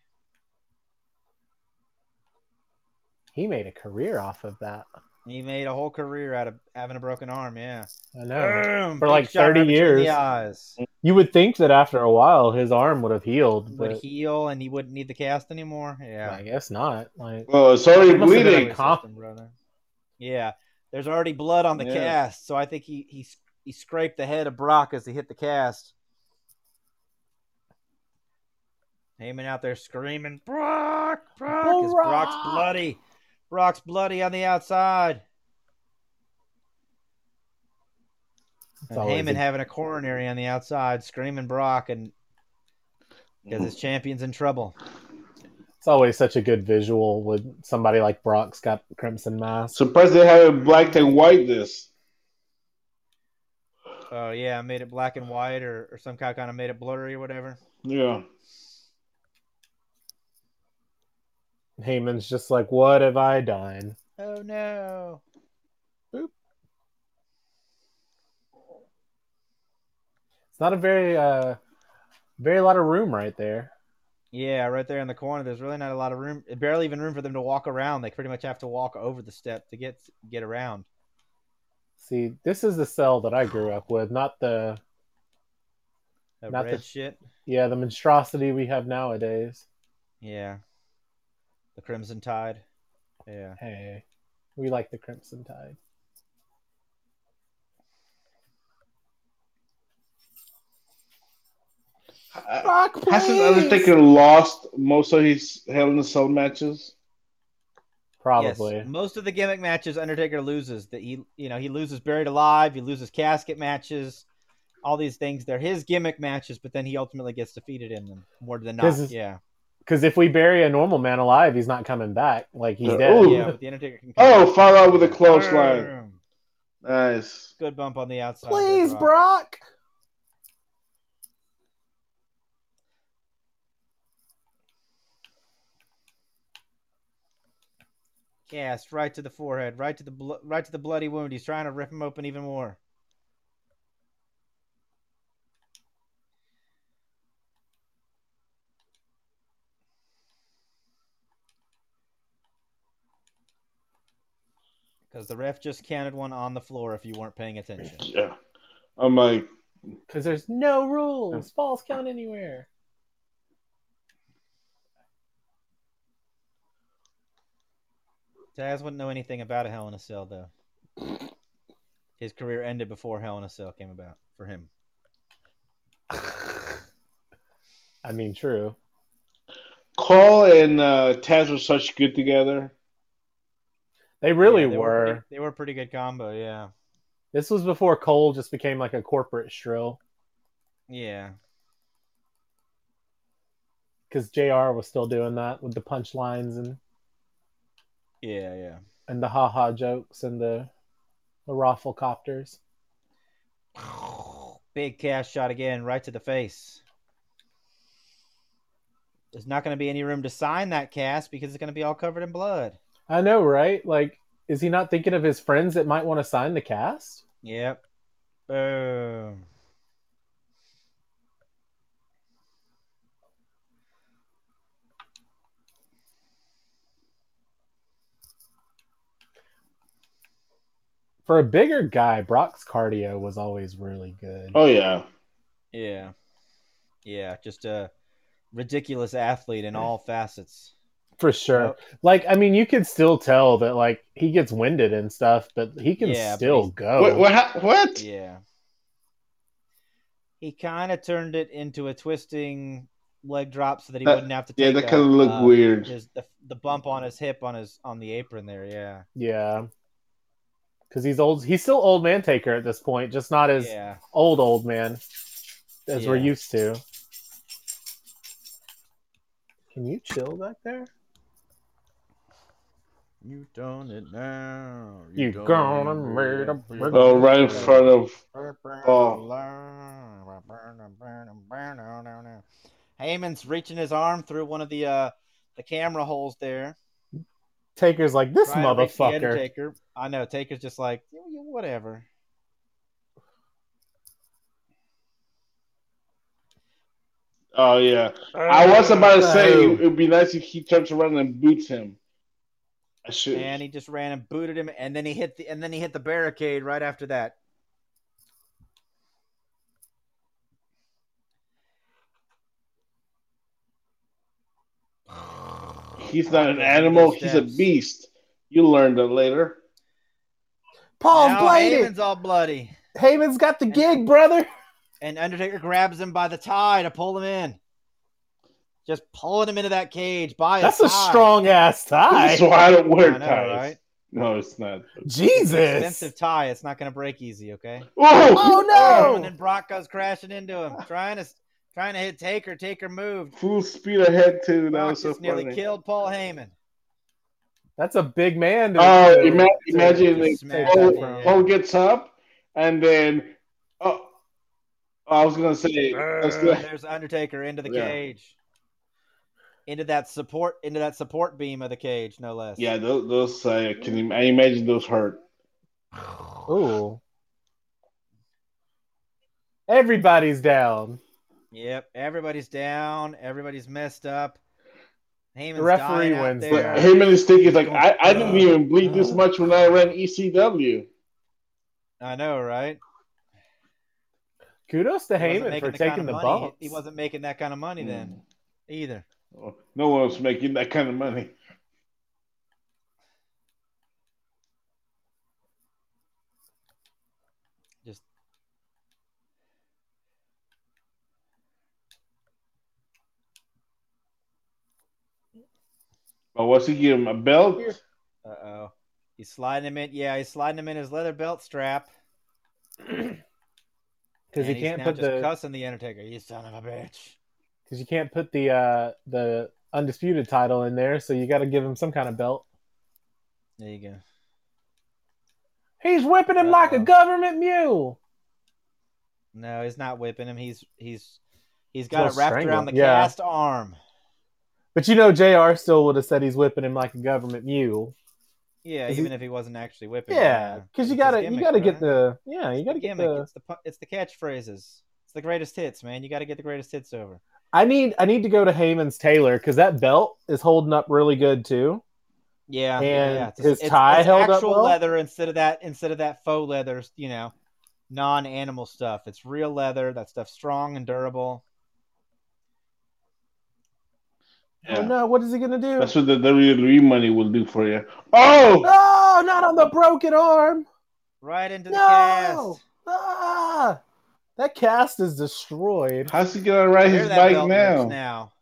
He made a career off of that. He made a whole career out of having a broken arm. Yeah. I know. Boom! For like 30 years. You would think that after a while his arm would have healed, Would heal and he wouldn't need the cast anymore. Yeah. I guess not. Like Well, it's already It must have bleeding. a System, brother. Yeah. There's already blood on the Yeah. cast, so I think he he he scraped the head of Brock as he hit the cast. Heyman out there screaming, Brock, Brock, 'cause Brock's bloody. Brock's bloody on the outside. it's And Heyman a- having a coronary on the outside, screaming Brock, and because mm. his champion's in trouble. it's always such a good visual with somebody like Brock's got crimson mask. Surprised they haven't black and white this. Oh yeah, I made it black and white, or, or some kind kind of made it blurry or whatever. Yeah. Heyman's just like, "What have I done?" Oh no. Boop. It's not a very, uh, very lot of room right there. Yeah, right there in the corner. There's really not a lot of room. Barely even room for them to walk around. They pretty much have to walk over the step to get get around. See, this is the cell that I grew up with, not the That Not the- shit. yeah the monstrosity we have nowadays. Yeah. The Crimson Tide. Yeah. Hey, we like the Crimson Tide. Uh, Brock, Hasn't please! Undertaker lost most of his Hell in a Cell matches? Probably. Yes. Most of the gimmick matches Undertaker loses. That he you know, he loses buried alive, he loses casket matches, all these things. They're his gimmick matches, but then he ultimately gets defeated in them more than not. 'Cause- Yeah. Because if we bury a normal man alive, he's not coming back. Like he's Uh, dead. ooh. Yeah, but the Undertaker can come Oh, back. foul out with a clothesline. Boom. Nice. Good bump on the outside. Please, there, Brock. Cast right to the forehead, right to the blo- right to the bloody wound. He's trying to rip him open even more. Because the ref just counted one on the floor if you weren't paying attention. Yeah. I'm like, Because there's no rules. Falls count anywhere. Taz wouldn't know anything about a Hell in a Cell, though. His career ended before Hell in a Cell came about for him. I mean, true. Cole and uh, Taz were such good together. They really Yeah, they were. pretty- they were a pretty good combo, yeah. This was before Cole just became like a corporate shrill. Yeah. Because JR was still doing that with the punchlines and Yeah, yeah. and the haha jokes and the the raffle copters. Big cash shot again, right to the face. There's not going to be any room to sign that cast because it's going to be all covered in blood. I know, right? Like, is he not thinking of his friends that might want to sign the cast? Yep. Boom. For a bigger guy, Brock's cardio was always really good. Oh yeah. Yeah. Yeah, just a ridiculous athlete in all facets. For sure. Yep. Like, I mean, you can still tell that like he gets winded and stuff, but he can Yeah, still go. What? What? what? Yeah. He kind of turned it into a twisting leg drop so that he That- wouldn't have to Yeah, that a, kind of looked uh, weird. His, the, the bump on his hip on his on the apron there, yeah. Yeah. Because he's old. He's still old man taker at this point, just not as Yeah. old old man as we're used to. Can you chill back there? You done it now. You gonna made a big- Oh, right in front of. Oh. Heyman's reaching his arm through one of the uh the camera holes there. Taker's like this trying to reach the motherfucker. Undertaker. I know. Taker's just like "Yeah, yeah, whatever. Oh yeah. I was about to say it would be nice if he turns around and boots him. I. And he just ran and booted him, and then he hit the and then he hit the barricade right after that. He's not an animal. He's a beast. You learn that later. Paul now bladed. Heyman's all bloody, Heyman's got the gig, brother. and Undertaker grabs him by the tie to pull him in. Just pulling him into that cage by his That's a tie. strong ass tie. So I don't wear I know, ties. right? No, it's not. Jesus. Expensive tie. It's not going to break easy. Okay. Oh, Oh, no! And then Brock goes crashing into him, trying to trying to hit Taker. Taker moved. Full speed ahead too. That Brock was so just nearly killed Paul Heyman. That's a big man. To, Oh, to- ima- imagine like, take Smash that Paul, it, from. yeah. Paul gets up, and then oh, I was gonna say, I was gonna- There's Undertaker into the Yeah. cage. Into that support into that support beam of the cage, no less. yeah, those, those uh, can you, I imagine those hurt. Ooh. Everybody's down. Yep. Everybody's down. Everybody's messed up. Heyman's The referee dying wins But there. him and his thing like, I, I didn't even bleed this much when I ran ECW. I know, right? Kudos to He Heyman for the kind taking of the money- bumps. He wasn't making that kind of money then, either. Oh, No one was making that kind of money. Just But what's he give him a belt? uh oh. He's sliding him in. Yeah, he's sliding him in his leather belt strap. Because he can't now put just the cussing the Undertaker. You son of a bitch. Because you can't put the uh the undisputed title in there, so you got to give him some kind of belt. There you go. He's whipping him like a government mule. No, he's not whipping him. He's he's he's Still got it wrapped strangling. around the Yeah. cast arm. But you know, Jr. still would have said he's whipping him like a government mule. Yeah, even he- if he wasn't actually whipping. Yeah, because you It's his gotta you gotta get the yeah you gotta the get gimmick. the. It's the it's the catchphrases. It's the greatest hits, man. You got to get the greatest hits over. I need I need to go to Heyman's tailor because that belt is holding up really good too. Yeah, And yeah, yeah. It's, his it's, tie it's held up actual well? leather instead of that instead of that faux leather. You know, non-animal stuff. It's real leather. That stuff's strong and durable. Yeah. Oh Yeah. no, what is he gonna do? That's what the WWE money will do for you. Oh, No, not on the broken arm. Right into the No, cast. ah, that cast is destroyed. how's he gonna ride There his bike now? now.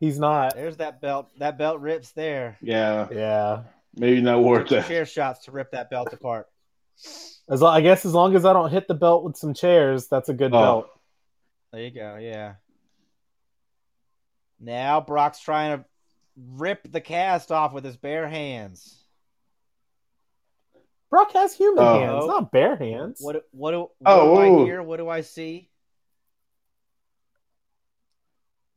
He's not. There's that belt. That belt rips there. Yeah, Yeah, maybe not worth Took it. some chair shots to rip that belt apart. as lo- I guess as long as I don't hit the belt with some chairs, that's a good Oh. belt. There you go. Yeah. Now Brock's trying to rip the cast off with his bare hands. Brock has human Oh. hands, not bare hands. What what do, what Oh, do I hear? What do I see?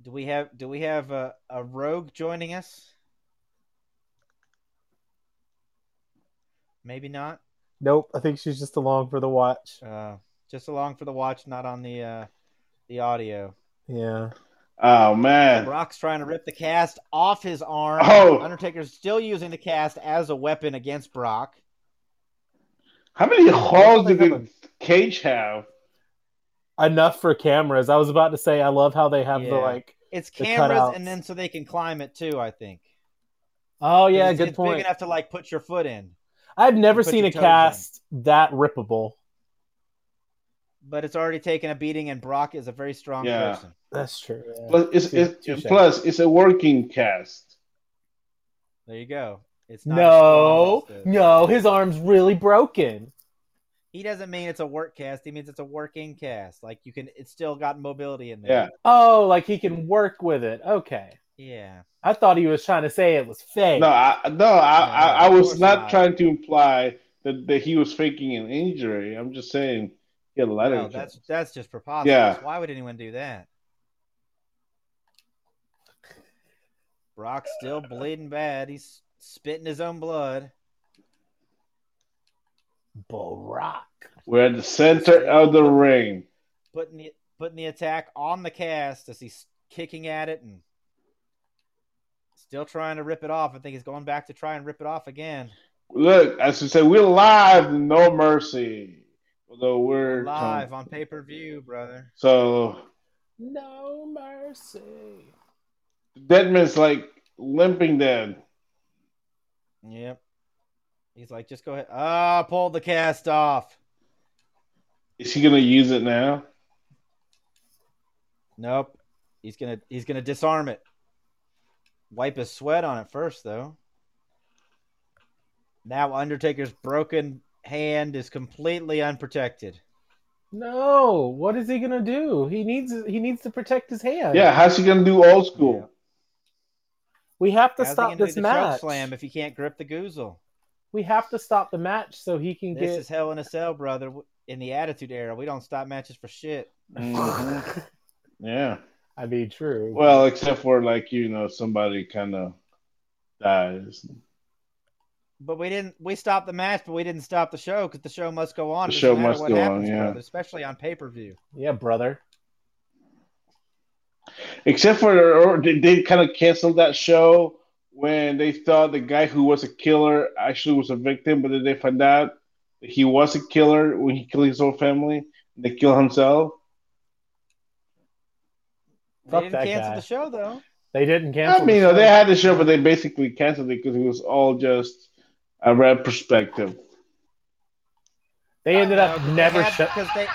Do we have do we have a, a rogue joining us? Maybe not. Nope, I think she's just along for the watch. Uh, just along for the watch, not on the uh, the audio. Yeah. Oh man. Brock's trying to rip the cast off his arm. Oh. Undertaker's still using the cast as a weapon against Brock. How many holes they did have the cage have? Enough for cameras. I was about to say I love how they have the like It's The cameras, cutouts. and then so they can climb it too. I think. Oh yeah, it's, good it's point. Big enough to like put your foot in, I've never seen a toes cast that rippable. but it's already taken a beating, and Brock is a very strong Yeah. person. That's true. Plus, it's, it's, plus, it's a working cast. There you go. It's not No, as as no, his arm's really broken. He doesn't mean it's a work cast. He means it's a working cast. Like you can, it's still got mobility in there. Yeah. Oh, like he can work with it. Okay. Yeah. I thought he was trying to say it was fake. No, I, no, I, I, I was not, not. trying to imply that, that he was faking an injury. I'm just saying he had a lot No, of that's that's just preposterous. Yeah. Why would anyone do that? Brock's still bleeding bad. He's spitting his own blood. Barack. We're at the center of the ring. putting the putting the attack on the cast as he's kicking at it and still trying to rip it off. I think he's going back to try and rip it off again. Look, as I said, we're live, no mercy. Although we're Live on pay per view, brother. So No mercy. Deadman's like limping dead. Yep. He's like, just go ahead. Ah, pull the cast off. Is he gonna use it now? Nope. He's gonna he's gonna disarm it. Wipe his sweat on it first, though. Now Undertaker's broken hand is completely unprotected. No, what is he gonna do? He needs he needs to protect his hand. Yeah, how's he gonna do old school? We have to How's stop this the match. slam if he can't grip the goozle? We have to stop the match so he can This get is Hell in a Cell, brother. In the Attitude Era, we don't stop matches for shit. Mhm. Yeah. I mean true. Well, except for like you know somebody kind of dies. But we didn't. We stopped the match, but we didn't stop the show because the show must go on. The show must what go on, yeah. brother, especially on pay per view. yeah, brother. Except for they, they kind of canceled that show when they thought the guy who was a killer actually was a victim, but then they found out that he was a killer when he killed his whole family. And they kill himself. They Fuck didn't that cancel guy. the show though. They didn't cancel. I mean, the no, they had the show, but they basically canceled it because it was all just a red perspective. They ended uh, No, up 'cause they never had- shut. because they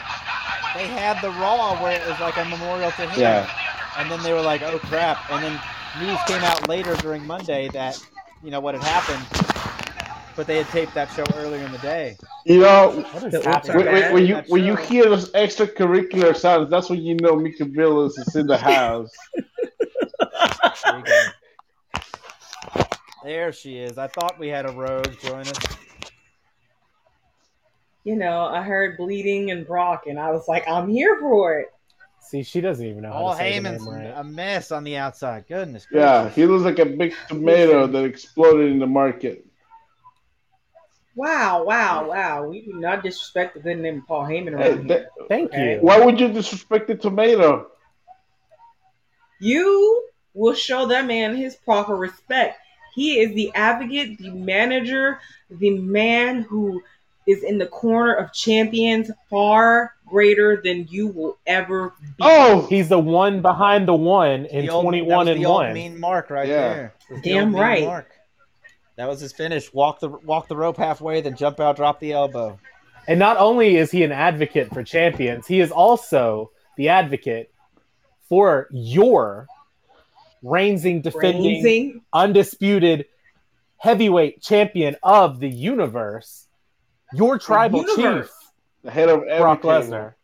they had the Raw where it was like a memorial to him. Yeah. And then they were like, "Oh crap!" And then news came out later during Monday that you know what had happened, but they had taped that show earlier in the day. You know, What is When- when, when, when you when you hear those extracurricular sounds, that's when you know Mika Villas is in the house. There. There she is. I thought we had a rogue join us. You know, I heard bleeding and Brock, and I was like, I'm here for it. See, she doesn't even know how to say Heyman's name right. a mess on the outside. Goodness Yeah, gracious. he looks like a big tomato that exploded in the market. Wow, wow, wow. We do not disrespect the good name of Paul Heyman Hey, here. that- Thank Okay. you. why would you disrespect the tomato? You will show that man his proper respect. He is the advocate, the manager, the man who is in the corner of champions far greater than you will ever be. Oh, He's the one behind the one in The old- twenty that was and the old one. mean mark right Yeah. there. It the Damn right. Mark. That was his finish. Walk the walk the rope halfway, then jump out, drop the elbow. And not only is he an advocate for champions, he is also the advocate for your reigning, defending, Praising. undisputed heavyweight champion of the universe, your tribal universe. chief, the head of Brock everything. Lesnar.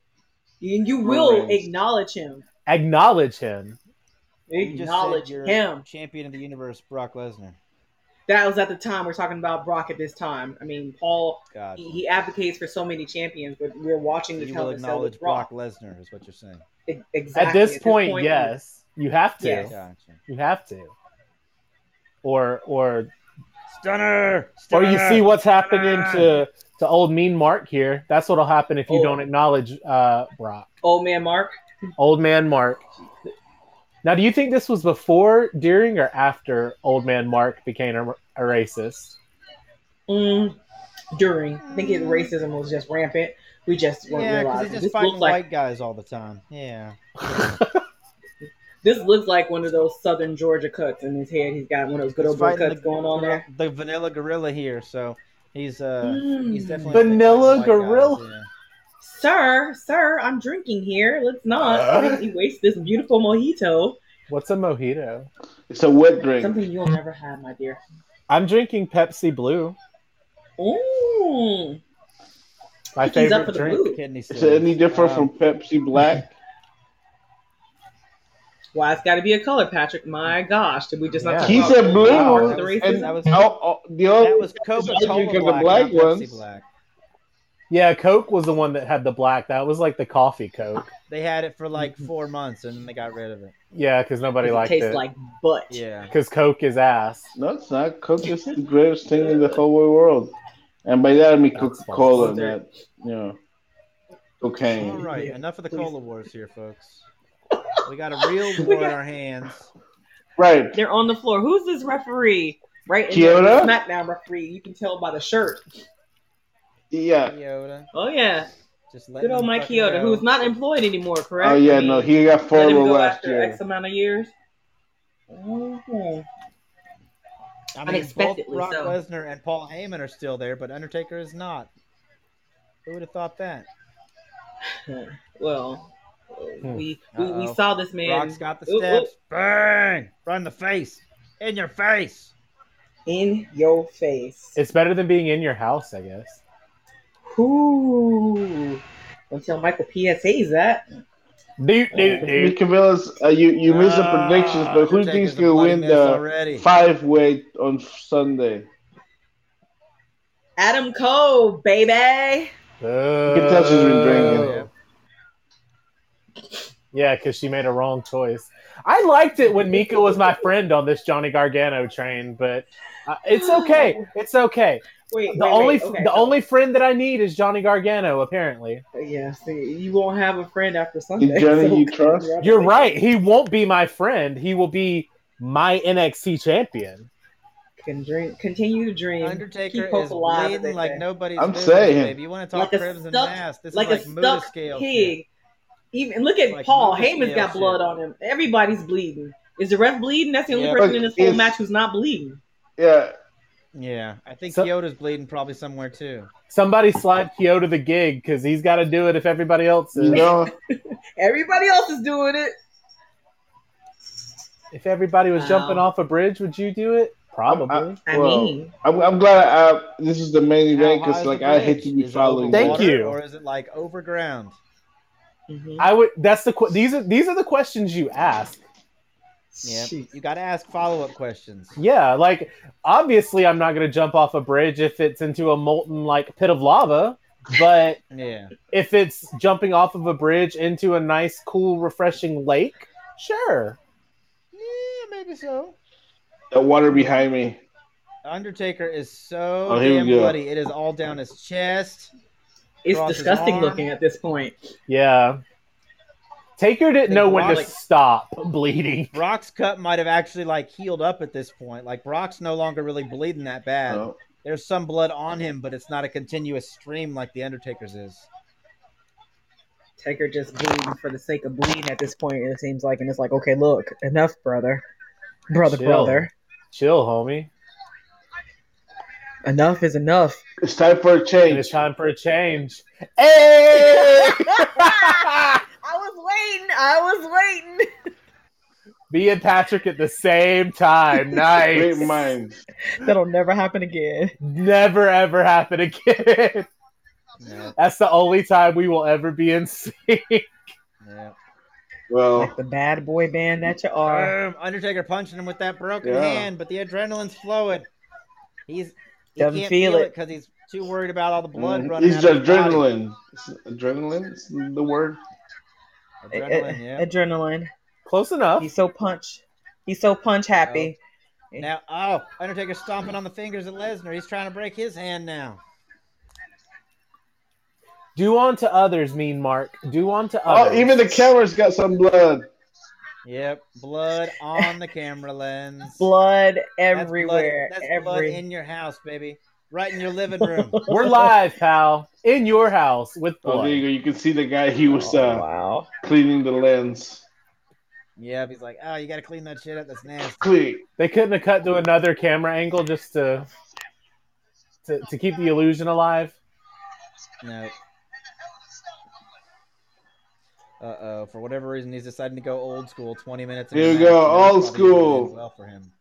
And you will Reigns. acknowledge him. Acknowledge him. You just said Acknowledge you're him. champion of the universe, Brock Lesnar. That was at the time we're talking about Brock at this time. I mean, Paul God. he, he advocates for so many champions, but we're watching So the you will in acknowledge with Brock. Brock Lesnar, is what you're saying. E- Exactly. At this point, yes, you have to. Yes. Gotcha. You have to. Or or Stunner! or you see what's happening to to old mean Mark here. That's what'll happen if you Oh. don't acknowledge uh, Brock. Old man Mark. Old man Mark. Now, do you think this was before, during, or after Old Man Mark became a, a racist? Mm, during, I think his racism was just rampant. We just weren't Yeah, because realizing. he's just This fighting looks like white guys all the time. Yeah. this looks like one of those Southern Georgia cuts in his head. He's got one of those good old boy fighting cuts going on there. The vanilla gorilla here, so he's uh Mm. he's definitely Vanilla fighting white guys, gorilla? yeah. Sir, sir, I'm drinking here. Let's not really waste this beautiful mojito. What's a mojito? It's a wet drink. Something you'll never have, my dear. I'm drinking Pepsi Blue. Ooh. My He's up favorite drink. Is it any different Um, from Pepsi Black? Why it's got to be a color, Patrick? My gosh, did we just not Yeah. talk He said blue, Mark that the was- and that was- oh, oh, the other that was Coca I Cola drink the black, black ones. black. Yeah, Coke was the one that had the black. That was like the coffee Coke. They had it for like four months and then they got rid of it. Yeah, because nobody it liked tastes it. Tastes like butt. Yeah. Because Coke is ass. No, it's not. Coke is the greatest thing in the whole wide world. And by that I mean That's Coca Cola, false. not you know cocaine. All right, enough of the please. cola wars here, folks. We got a real We war in our hands. Right. They're on the floor. Who's this referee? Right in Chioda? SmackDown referee. You can tell by the shirt. Yeah. Chioda. Oh yeah, Just let good old Mike fucking Chioda, who's not employed anymore. Correct? Oh yeah, I mean, no, he got let him furloughed go last after year. X amount of years. Mhm. I mean, both Unexpectedly Brock so. Lesnar and Paul Heyman are still there, but Undertaker is not. Who would have thought that? Well. We we, we saw this man. Brock's got the Oop, oop. steps. Bang! Right in the face. In your face. in your face. It's better than being in your house, I guess. Ooh. Until Michael PSA's that. Dude, dude, dude. Nick Cavilla's, uh, you you missed the Ah, predictions, but who Undertaker's thinks a he'll win the already. five weight on Sunday? Adam Cole, baby. You can tell she's been drinking. Yeah. Yeah, because she made a wrong choice. I liked it when Mika was my friend on this Johnny Gargano train, but uh, it's okay. It's okay. Wait, The wait, only wait, okay. the only friend that I need is Johnny Gargano. Apparently, Yeah, see, you won't have a friend after Sunday. Johnny so you trust? you're right. He won't be my friend. He will be my NXT champion. Can dream, continue to dream. Undertaker Keep hope is alive, bleeding like say. nobody's I'm business, saying. baby. You want to talk Like a crimson stuck- mass? This like is like a stuck scale pig. shit. Even look at Like Paul. Muda Heyman's got blood shit. on him. Everybody's bleeding. Is the ref bleeding? That's the only Yeah. person in this whole match who's not bleeding. Yeah, Yeah, I think So- Chioda's bleeding probably somewhere too. Somebody slide Chioda the gig because he's got to do it if everybody else is. you know, Everybody else is doing it. If everybody was Wow. jumping off a bridge, would you do it? Probably. I Well, mean, I'm, I'm glad uh, this is the main event because like I hate to be following. over Thank water, you. Or is it like over ground? mhm. I would. That's the. que- These are these are the questions you ask. Yeah, you got to ask follow up questions. Yeah, like obviously I'm not going to jump off a bridge if it's into a molten like pit of lava, but Yeah, if it's jumping off of a bridge into a nice, cool, refreshing lake, sure. yeah, maybe so. The water behind me. Undertaker is so Oh, damn bloody. It is all down his chest. It's disgusting looking at this point. Yeah. Taker didn't Think know when to stop bleeding. Brock's cut might have actually like healed up at this point. Like Brock's no longer really bleeding that bad. Oh, There's some blood on him, but it's not a continuous stream like the Undertaker's is. Taker just bleeding for the sake of bleeding at this point. It seems like, and it's like, okay, look, enough, brother, brother, Chill. brother. Chill, homie. Enough is enough. it's time for a change. it's time for a change. Hey! I was waiting. I was waiting. Me and Patrick at the same time. Nice. Great minds. That'll never happen again. Never ever happen again. Yeah, That's the only time we will ever be in sync. yeah. Well, Like the bad boy band that you are. Boom. Undertaker punching him with that broken Yeah. hand, but the adrenaline's flowing. He's he Doesn't can't feel feel it. it because he's too worried about all the blood mm, running He's out of adrenaline. It's adrenaline is the word. Adrenaline, A- yeah. Adrenaline. Close enough. He's so punch. He's so punch happy. Now, oh, Undertaker stomping on the fingers of Lesnar. He's trying to break his hand now. Do unto others, mean Mark. Do unto Oh, others. even the camera's got some blood. Yep, blood on the camera lens. Blood That's everywhere. Blood, that's blood in your house, baby. Right in your living room. We're live, pal. In your house with Oh, blood. there you go. You can see the guy. He was Oh, uh, wow. cleaning the lens. yep, he's like, oh, you got to clean that shit up. That's nasty. Clean. They couldn't have cut to another camera angle just to to, to keep the illusion alive. No. Uh oh. For whatever reason, he's deciding to go old school. Twenty minutes. into Here the we go, old it's probably gonna school. Well for him.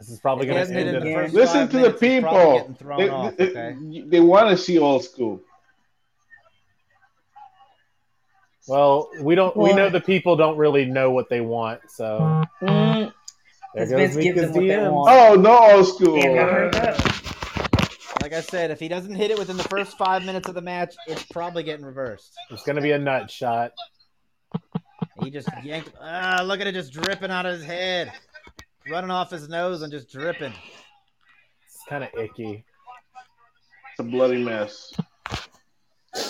This is probably going to end in the first Listen to the minutes, he's people. They, off, they- okay? they want to see old school. Well, we don't. We know the people don't really know what they want. So Mm, there 'Cause goes Vince gives them what they want. Oh, no old school. damn, y'all heard that? Like I said, if he doesn't hit it within the first five minutes of the match, it's probably getting reversed. It's going to be a nut shot. He just yanked. Ah, look at it just dripping out of his head, running off his nose and just dripping. It's kind of icky. It's a bloody mess.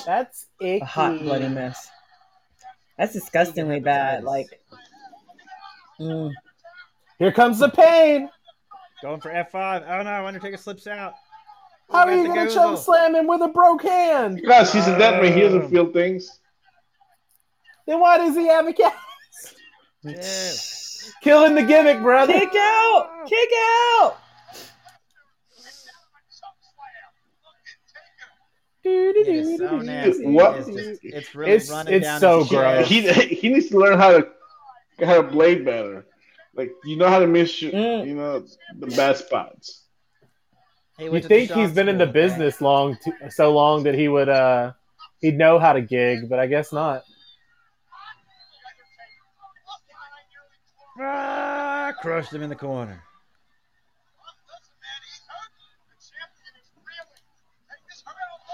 That's icky. A hot bloody mess. That's disgustingly bad. Like, mm, Here comes the pain. Going for F5. Oh no, Undertaker slips out. How are you going to goozle. choke slam him with a broke hand? Because he's a dead man. He doesn't feel things. Then why does he have a cat? Yeah. Killing the gimmick, brother. kick out! Kick out! It is so nasty. What? It's, just, it's really It's- running it's down so his chest. He, he needs to learn how to how to blade better. Like you know how to miss your, Mm. you know the bad spots. He You went to the think he's been in the okay? business long, too, so long that he would uh he'd know how to gig, but I guess not. Ah, crushed him in the corner.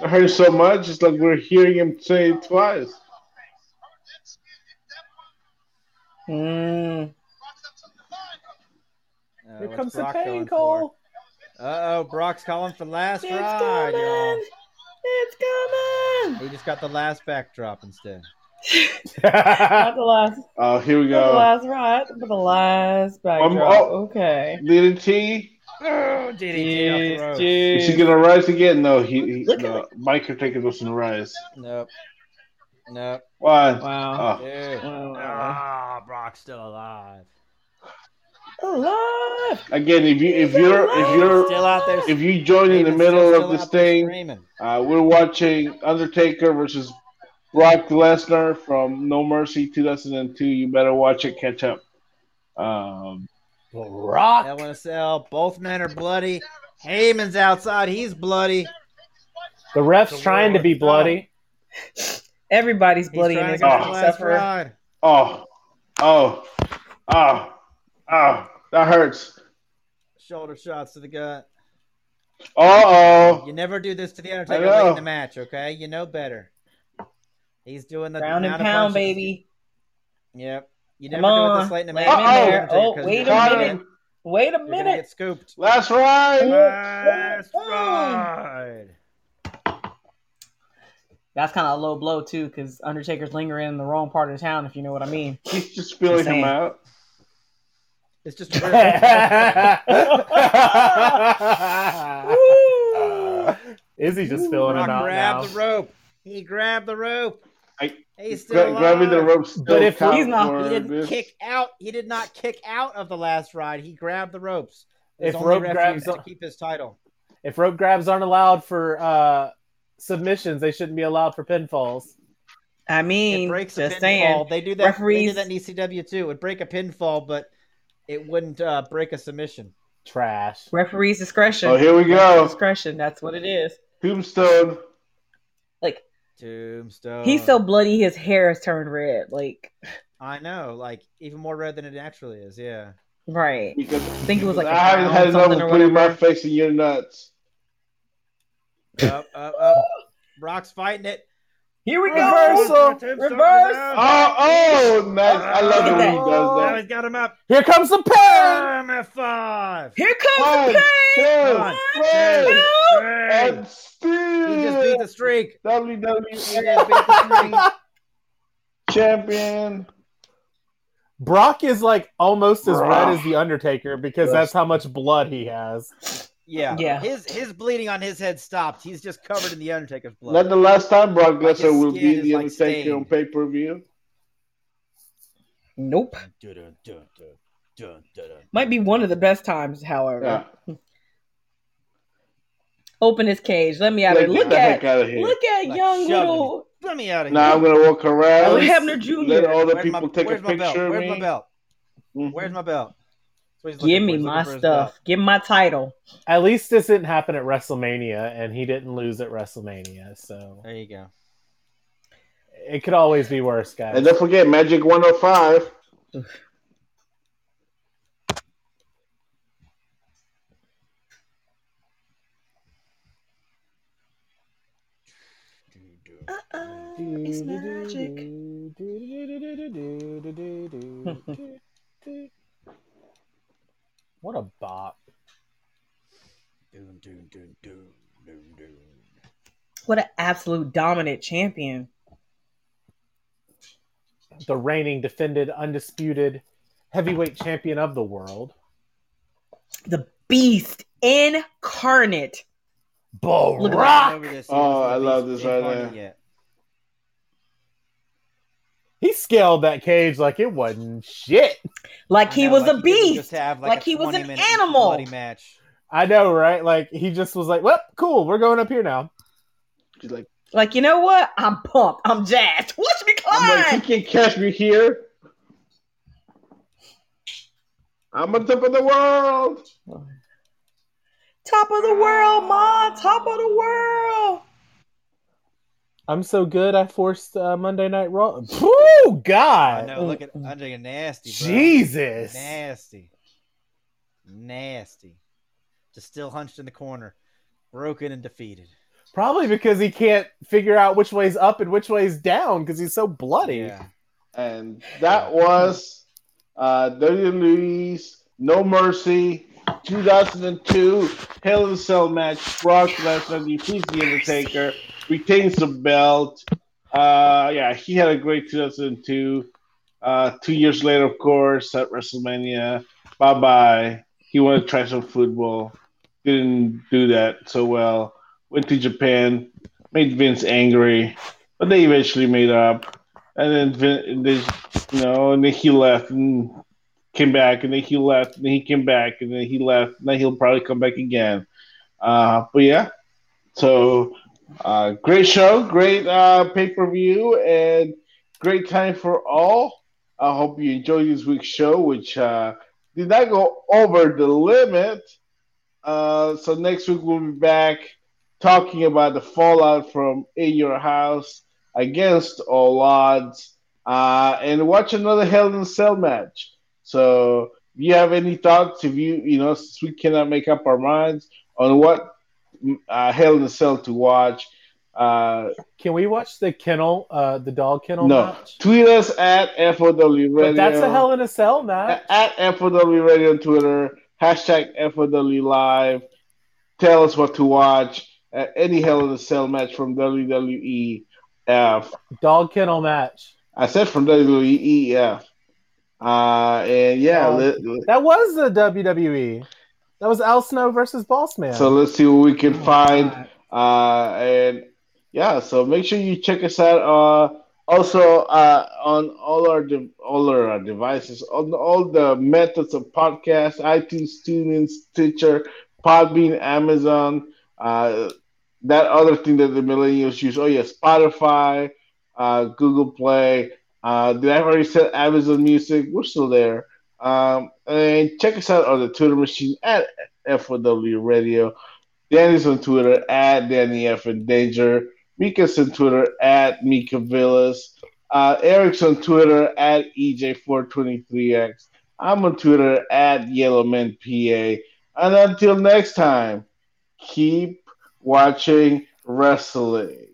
I heard so much. It's like we're hearing him say it twice. Mm, Uh, Here what's comes the pain, going Cole. Uh oh, Brock's calling for last it's ride, y'all. coming! It's coming! He just got the last backdrop instead. Not the last, Oh, here we go. the last ride, but the last backdrop. oh. Okay. DDT. Oh, DDT off the Jeez. Is he gonna rise again? No, he, he Look no, Mike Taker doesn't rise. Nope. Nope. Why? Wow. Oh, Dude. Wow. Ah, Brock's still alive. Alive! again, if you if you're if you're Still out there. if you join in the middle still of this thing, uh, we're watching Undertaker versus Brock Lesnar from No Mercy 2002. You better watch it. Catch up. Um, Rock. LNSL, both men are bloody. Heyman's outside. He's bloody. The ref's The trying to be bloody. Everybody's bloody in trying this to Oh. the except for oh, oh, oh, oh, that hurts. Shoulder shots to the gut. Uh oh. You never do this to the Undertaker late in the match, okay? You know better. He's doing the ground and pound, baby. Yep. You Come never do it on. this late in the Let match. him in there. Undertaker, Oh, 'cause wait a minute. get- Wait a You're minute. get scooped. Last ride. Last ride. That's kind of a low blow too, because Undertaker's lingering in the wrong part of town, if you know what I mean. He's just spilling him out. It's just Is he just filling Brock him out grabbed now? the rope. He grabbed the rope. I- He's still Gra- grabbing the alive. rope still But if he's not- He didn't this? kick out. He did not kick out of the last ride. He grabbed the ropes. His If rope grabs to keep his title. If rope grabs aren't allowed for uh, submissions, they shouldn't be allowed for pinfalls. I It mean, breaks a just pinfall. saying. They do that. They Referees- do that in ECW too. It would break a pinfall, but it wouldn't uh, break a submission. Trash. Referee's discretion. Oh, here we Referee's go. Discretion. That's what it is. Tombstone. Like Tombstone. he's so bloody, his hair has turned red. Like I know, like even more red than it actually is. Yeah. Right. Because I think it was like I haven't had enough something of putting my face in your nuts. up, up, up. Brock's fighting it. Here we Reversal. go. Reverse. Oh, oh, nice! I love it when he Now does he's got him up. Here comes the pain. Bam, F5. Here comes One, the pain. two, One, three, two, and still He just beat the streak. WWE beat the streak. champion. Brock is like almost as red as the Undertaker because Yes. that's how much blood he has. Yeah. Yeah. His his bleeding on his head stopped. He's just covered in the Undertaker's blood. Not the last time Brock Like Lesnar will be the like, Undertaker stained. on pay per view. Nope. Dun, dun, dun, dun, dun, dun, dun. Might be one of the best times, however. Yeah, Open his cage. Let me out Let of me Look get the heck at out of here. look at Like, young shove little Let me out of here. Now I'm gonna walk around. Ellen Hebner Jr. Let all the Where's people my, take a where's my belt? picture of Where's my belt? Mhm. Where's my belt? That's what he's Give me my looking for his stuff. belt. Give me my title. At least this didn't happen at WrestleMania, and he didn't lose at WrestleMania, so There you go. it could always be worse, guys. And don't forget Magic 105. Uh-uh. It's magic. What a bop. Dun, dun, dun, dun, dun, dun. What an absolute dominant champion. The reigning, defended, undisputed heavyweight champion of the world. The beast incarnate. Look at Barack! Over this, he Oh, I love this right incarnate now. yet. He scaled that cage like it wasn't shit. Like he know, was like a he didn't just beast. have, Like a he was an animal. match. I know, right? Like he just was like, "Well, cool, we're going up here now." She's like, Like, you know what? I'm pumped. I'm jazzed. Watch me I'm like, climb. he can't catch me here. I'm on top of the world. Top of the world, Ma. Top of the world. I'm so good. I forced uh, Monday Night Raw. Oh God! I know. Look at Undertaker, nasty, bro. Jesus! nasty, nasty. Just still hunched in the corner, broken and defeated. Probably because he can't figure out which way's up and which way's down because he's so bloody. Yeah. And that was uh, WWE's No Mercy 2002 Hell in a Cell match. Brock Lesnar defeats The Undertaker, retains the belt. Uh, yeah, he had a great 2002. Uh, two years later, of course, at WrestleMania, bye bye. He wanted to try some football. Didn't do that so well. Went to Japan, made Vince angry, but they eventually made up. And then Vin, they, you know, and then he left and came back, and then he left, and then he came back, and then he left. And then he'll probably come back again. Uh, but yeah, so uh, great show, great uh, pay per view, and great time for all. I hope you enjoyed this week's show, which uh, did not go over the limit. Uh, so next week we'll be back talking about the fallout from In Your House against all odds, uh, and watch another Hell in a Cell match. So, if you have any thoughts, if you you know, since we cannot make up our minds on what uh, Hell in a Cell to watch, uh, Can we watch the kennel, uh, the dog kennel no, match? tweet us at FOW Radio. But that's a Hell in a Cell match. at FOW Radio on Twitter, hashtag FOW Live. Tell us what to watch. Uh, any Hell in a Cell match from WWE. Uh, Dog kennel match. I said from WWE, yeah. Uh, and yeah, Um, let- let- That was the WWE. That was Al Snow versus Boss Man. so let's see what we can Oh, find. Uh, and yeah, so make sure you check us out. Uh, also uh, on all our de- all our devices, on all the methods of podcast, iTunes, TuneIn, Stitcher, Podbean, Amazon. Uh, that other thing that the millennials use. Oh yeah, Spotify, uh, Google Play. Uh, did I already say Amazon Music? We're still there. Um, and check us out on the Twitter machine at FOW Radio. Danny's on Twitter at Danny F in Danger. Mika's on Twitter at Mika Villas. Uh, Eric's on Twitter at EJ423X. I'm on Twitter at YellowmanPA. And until next time, keep watching wrestling.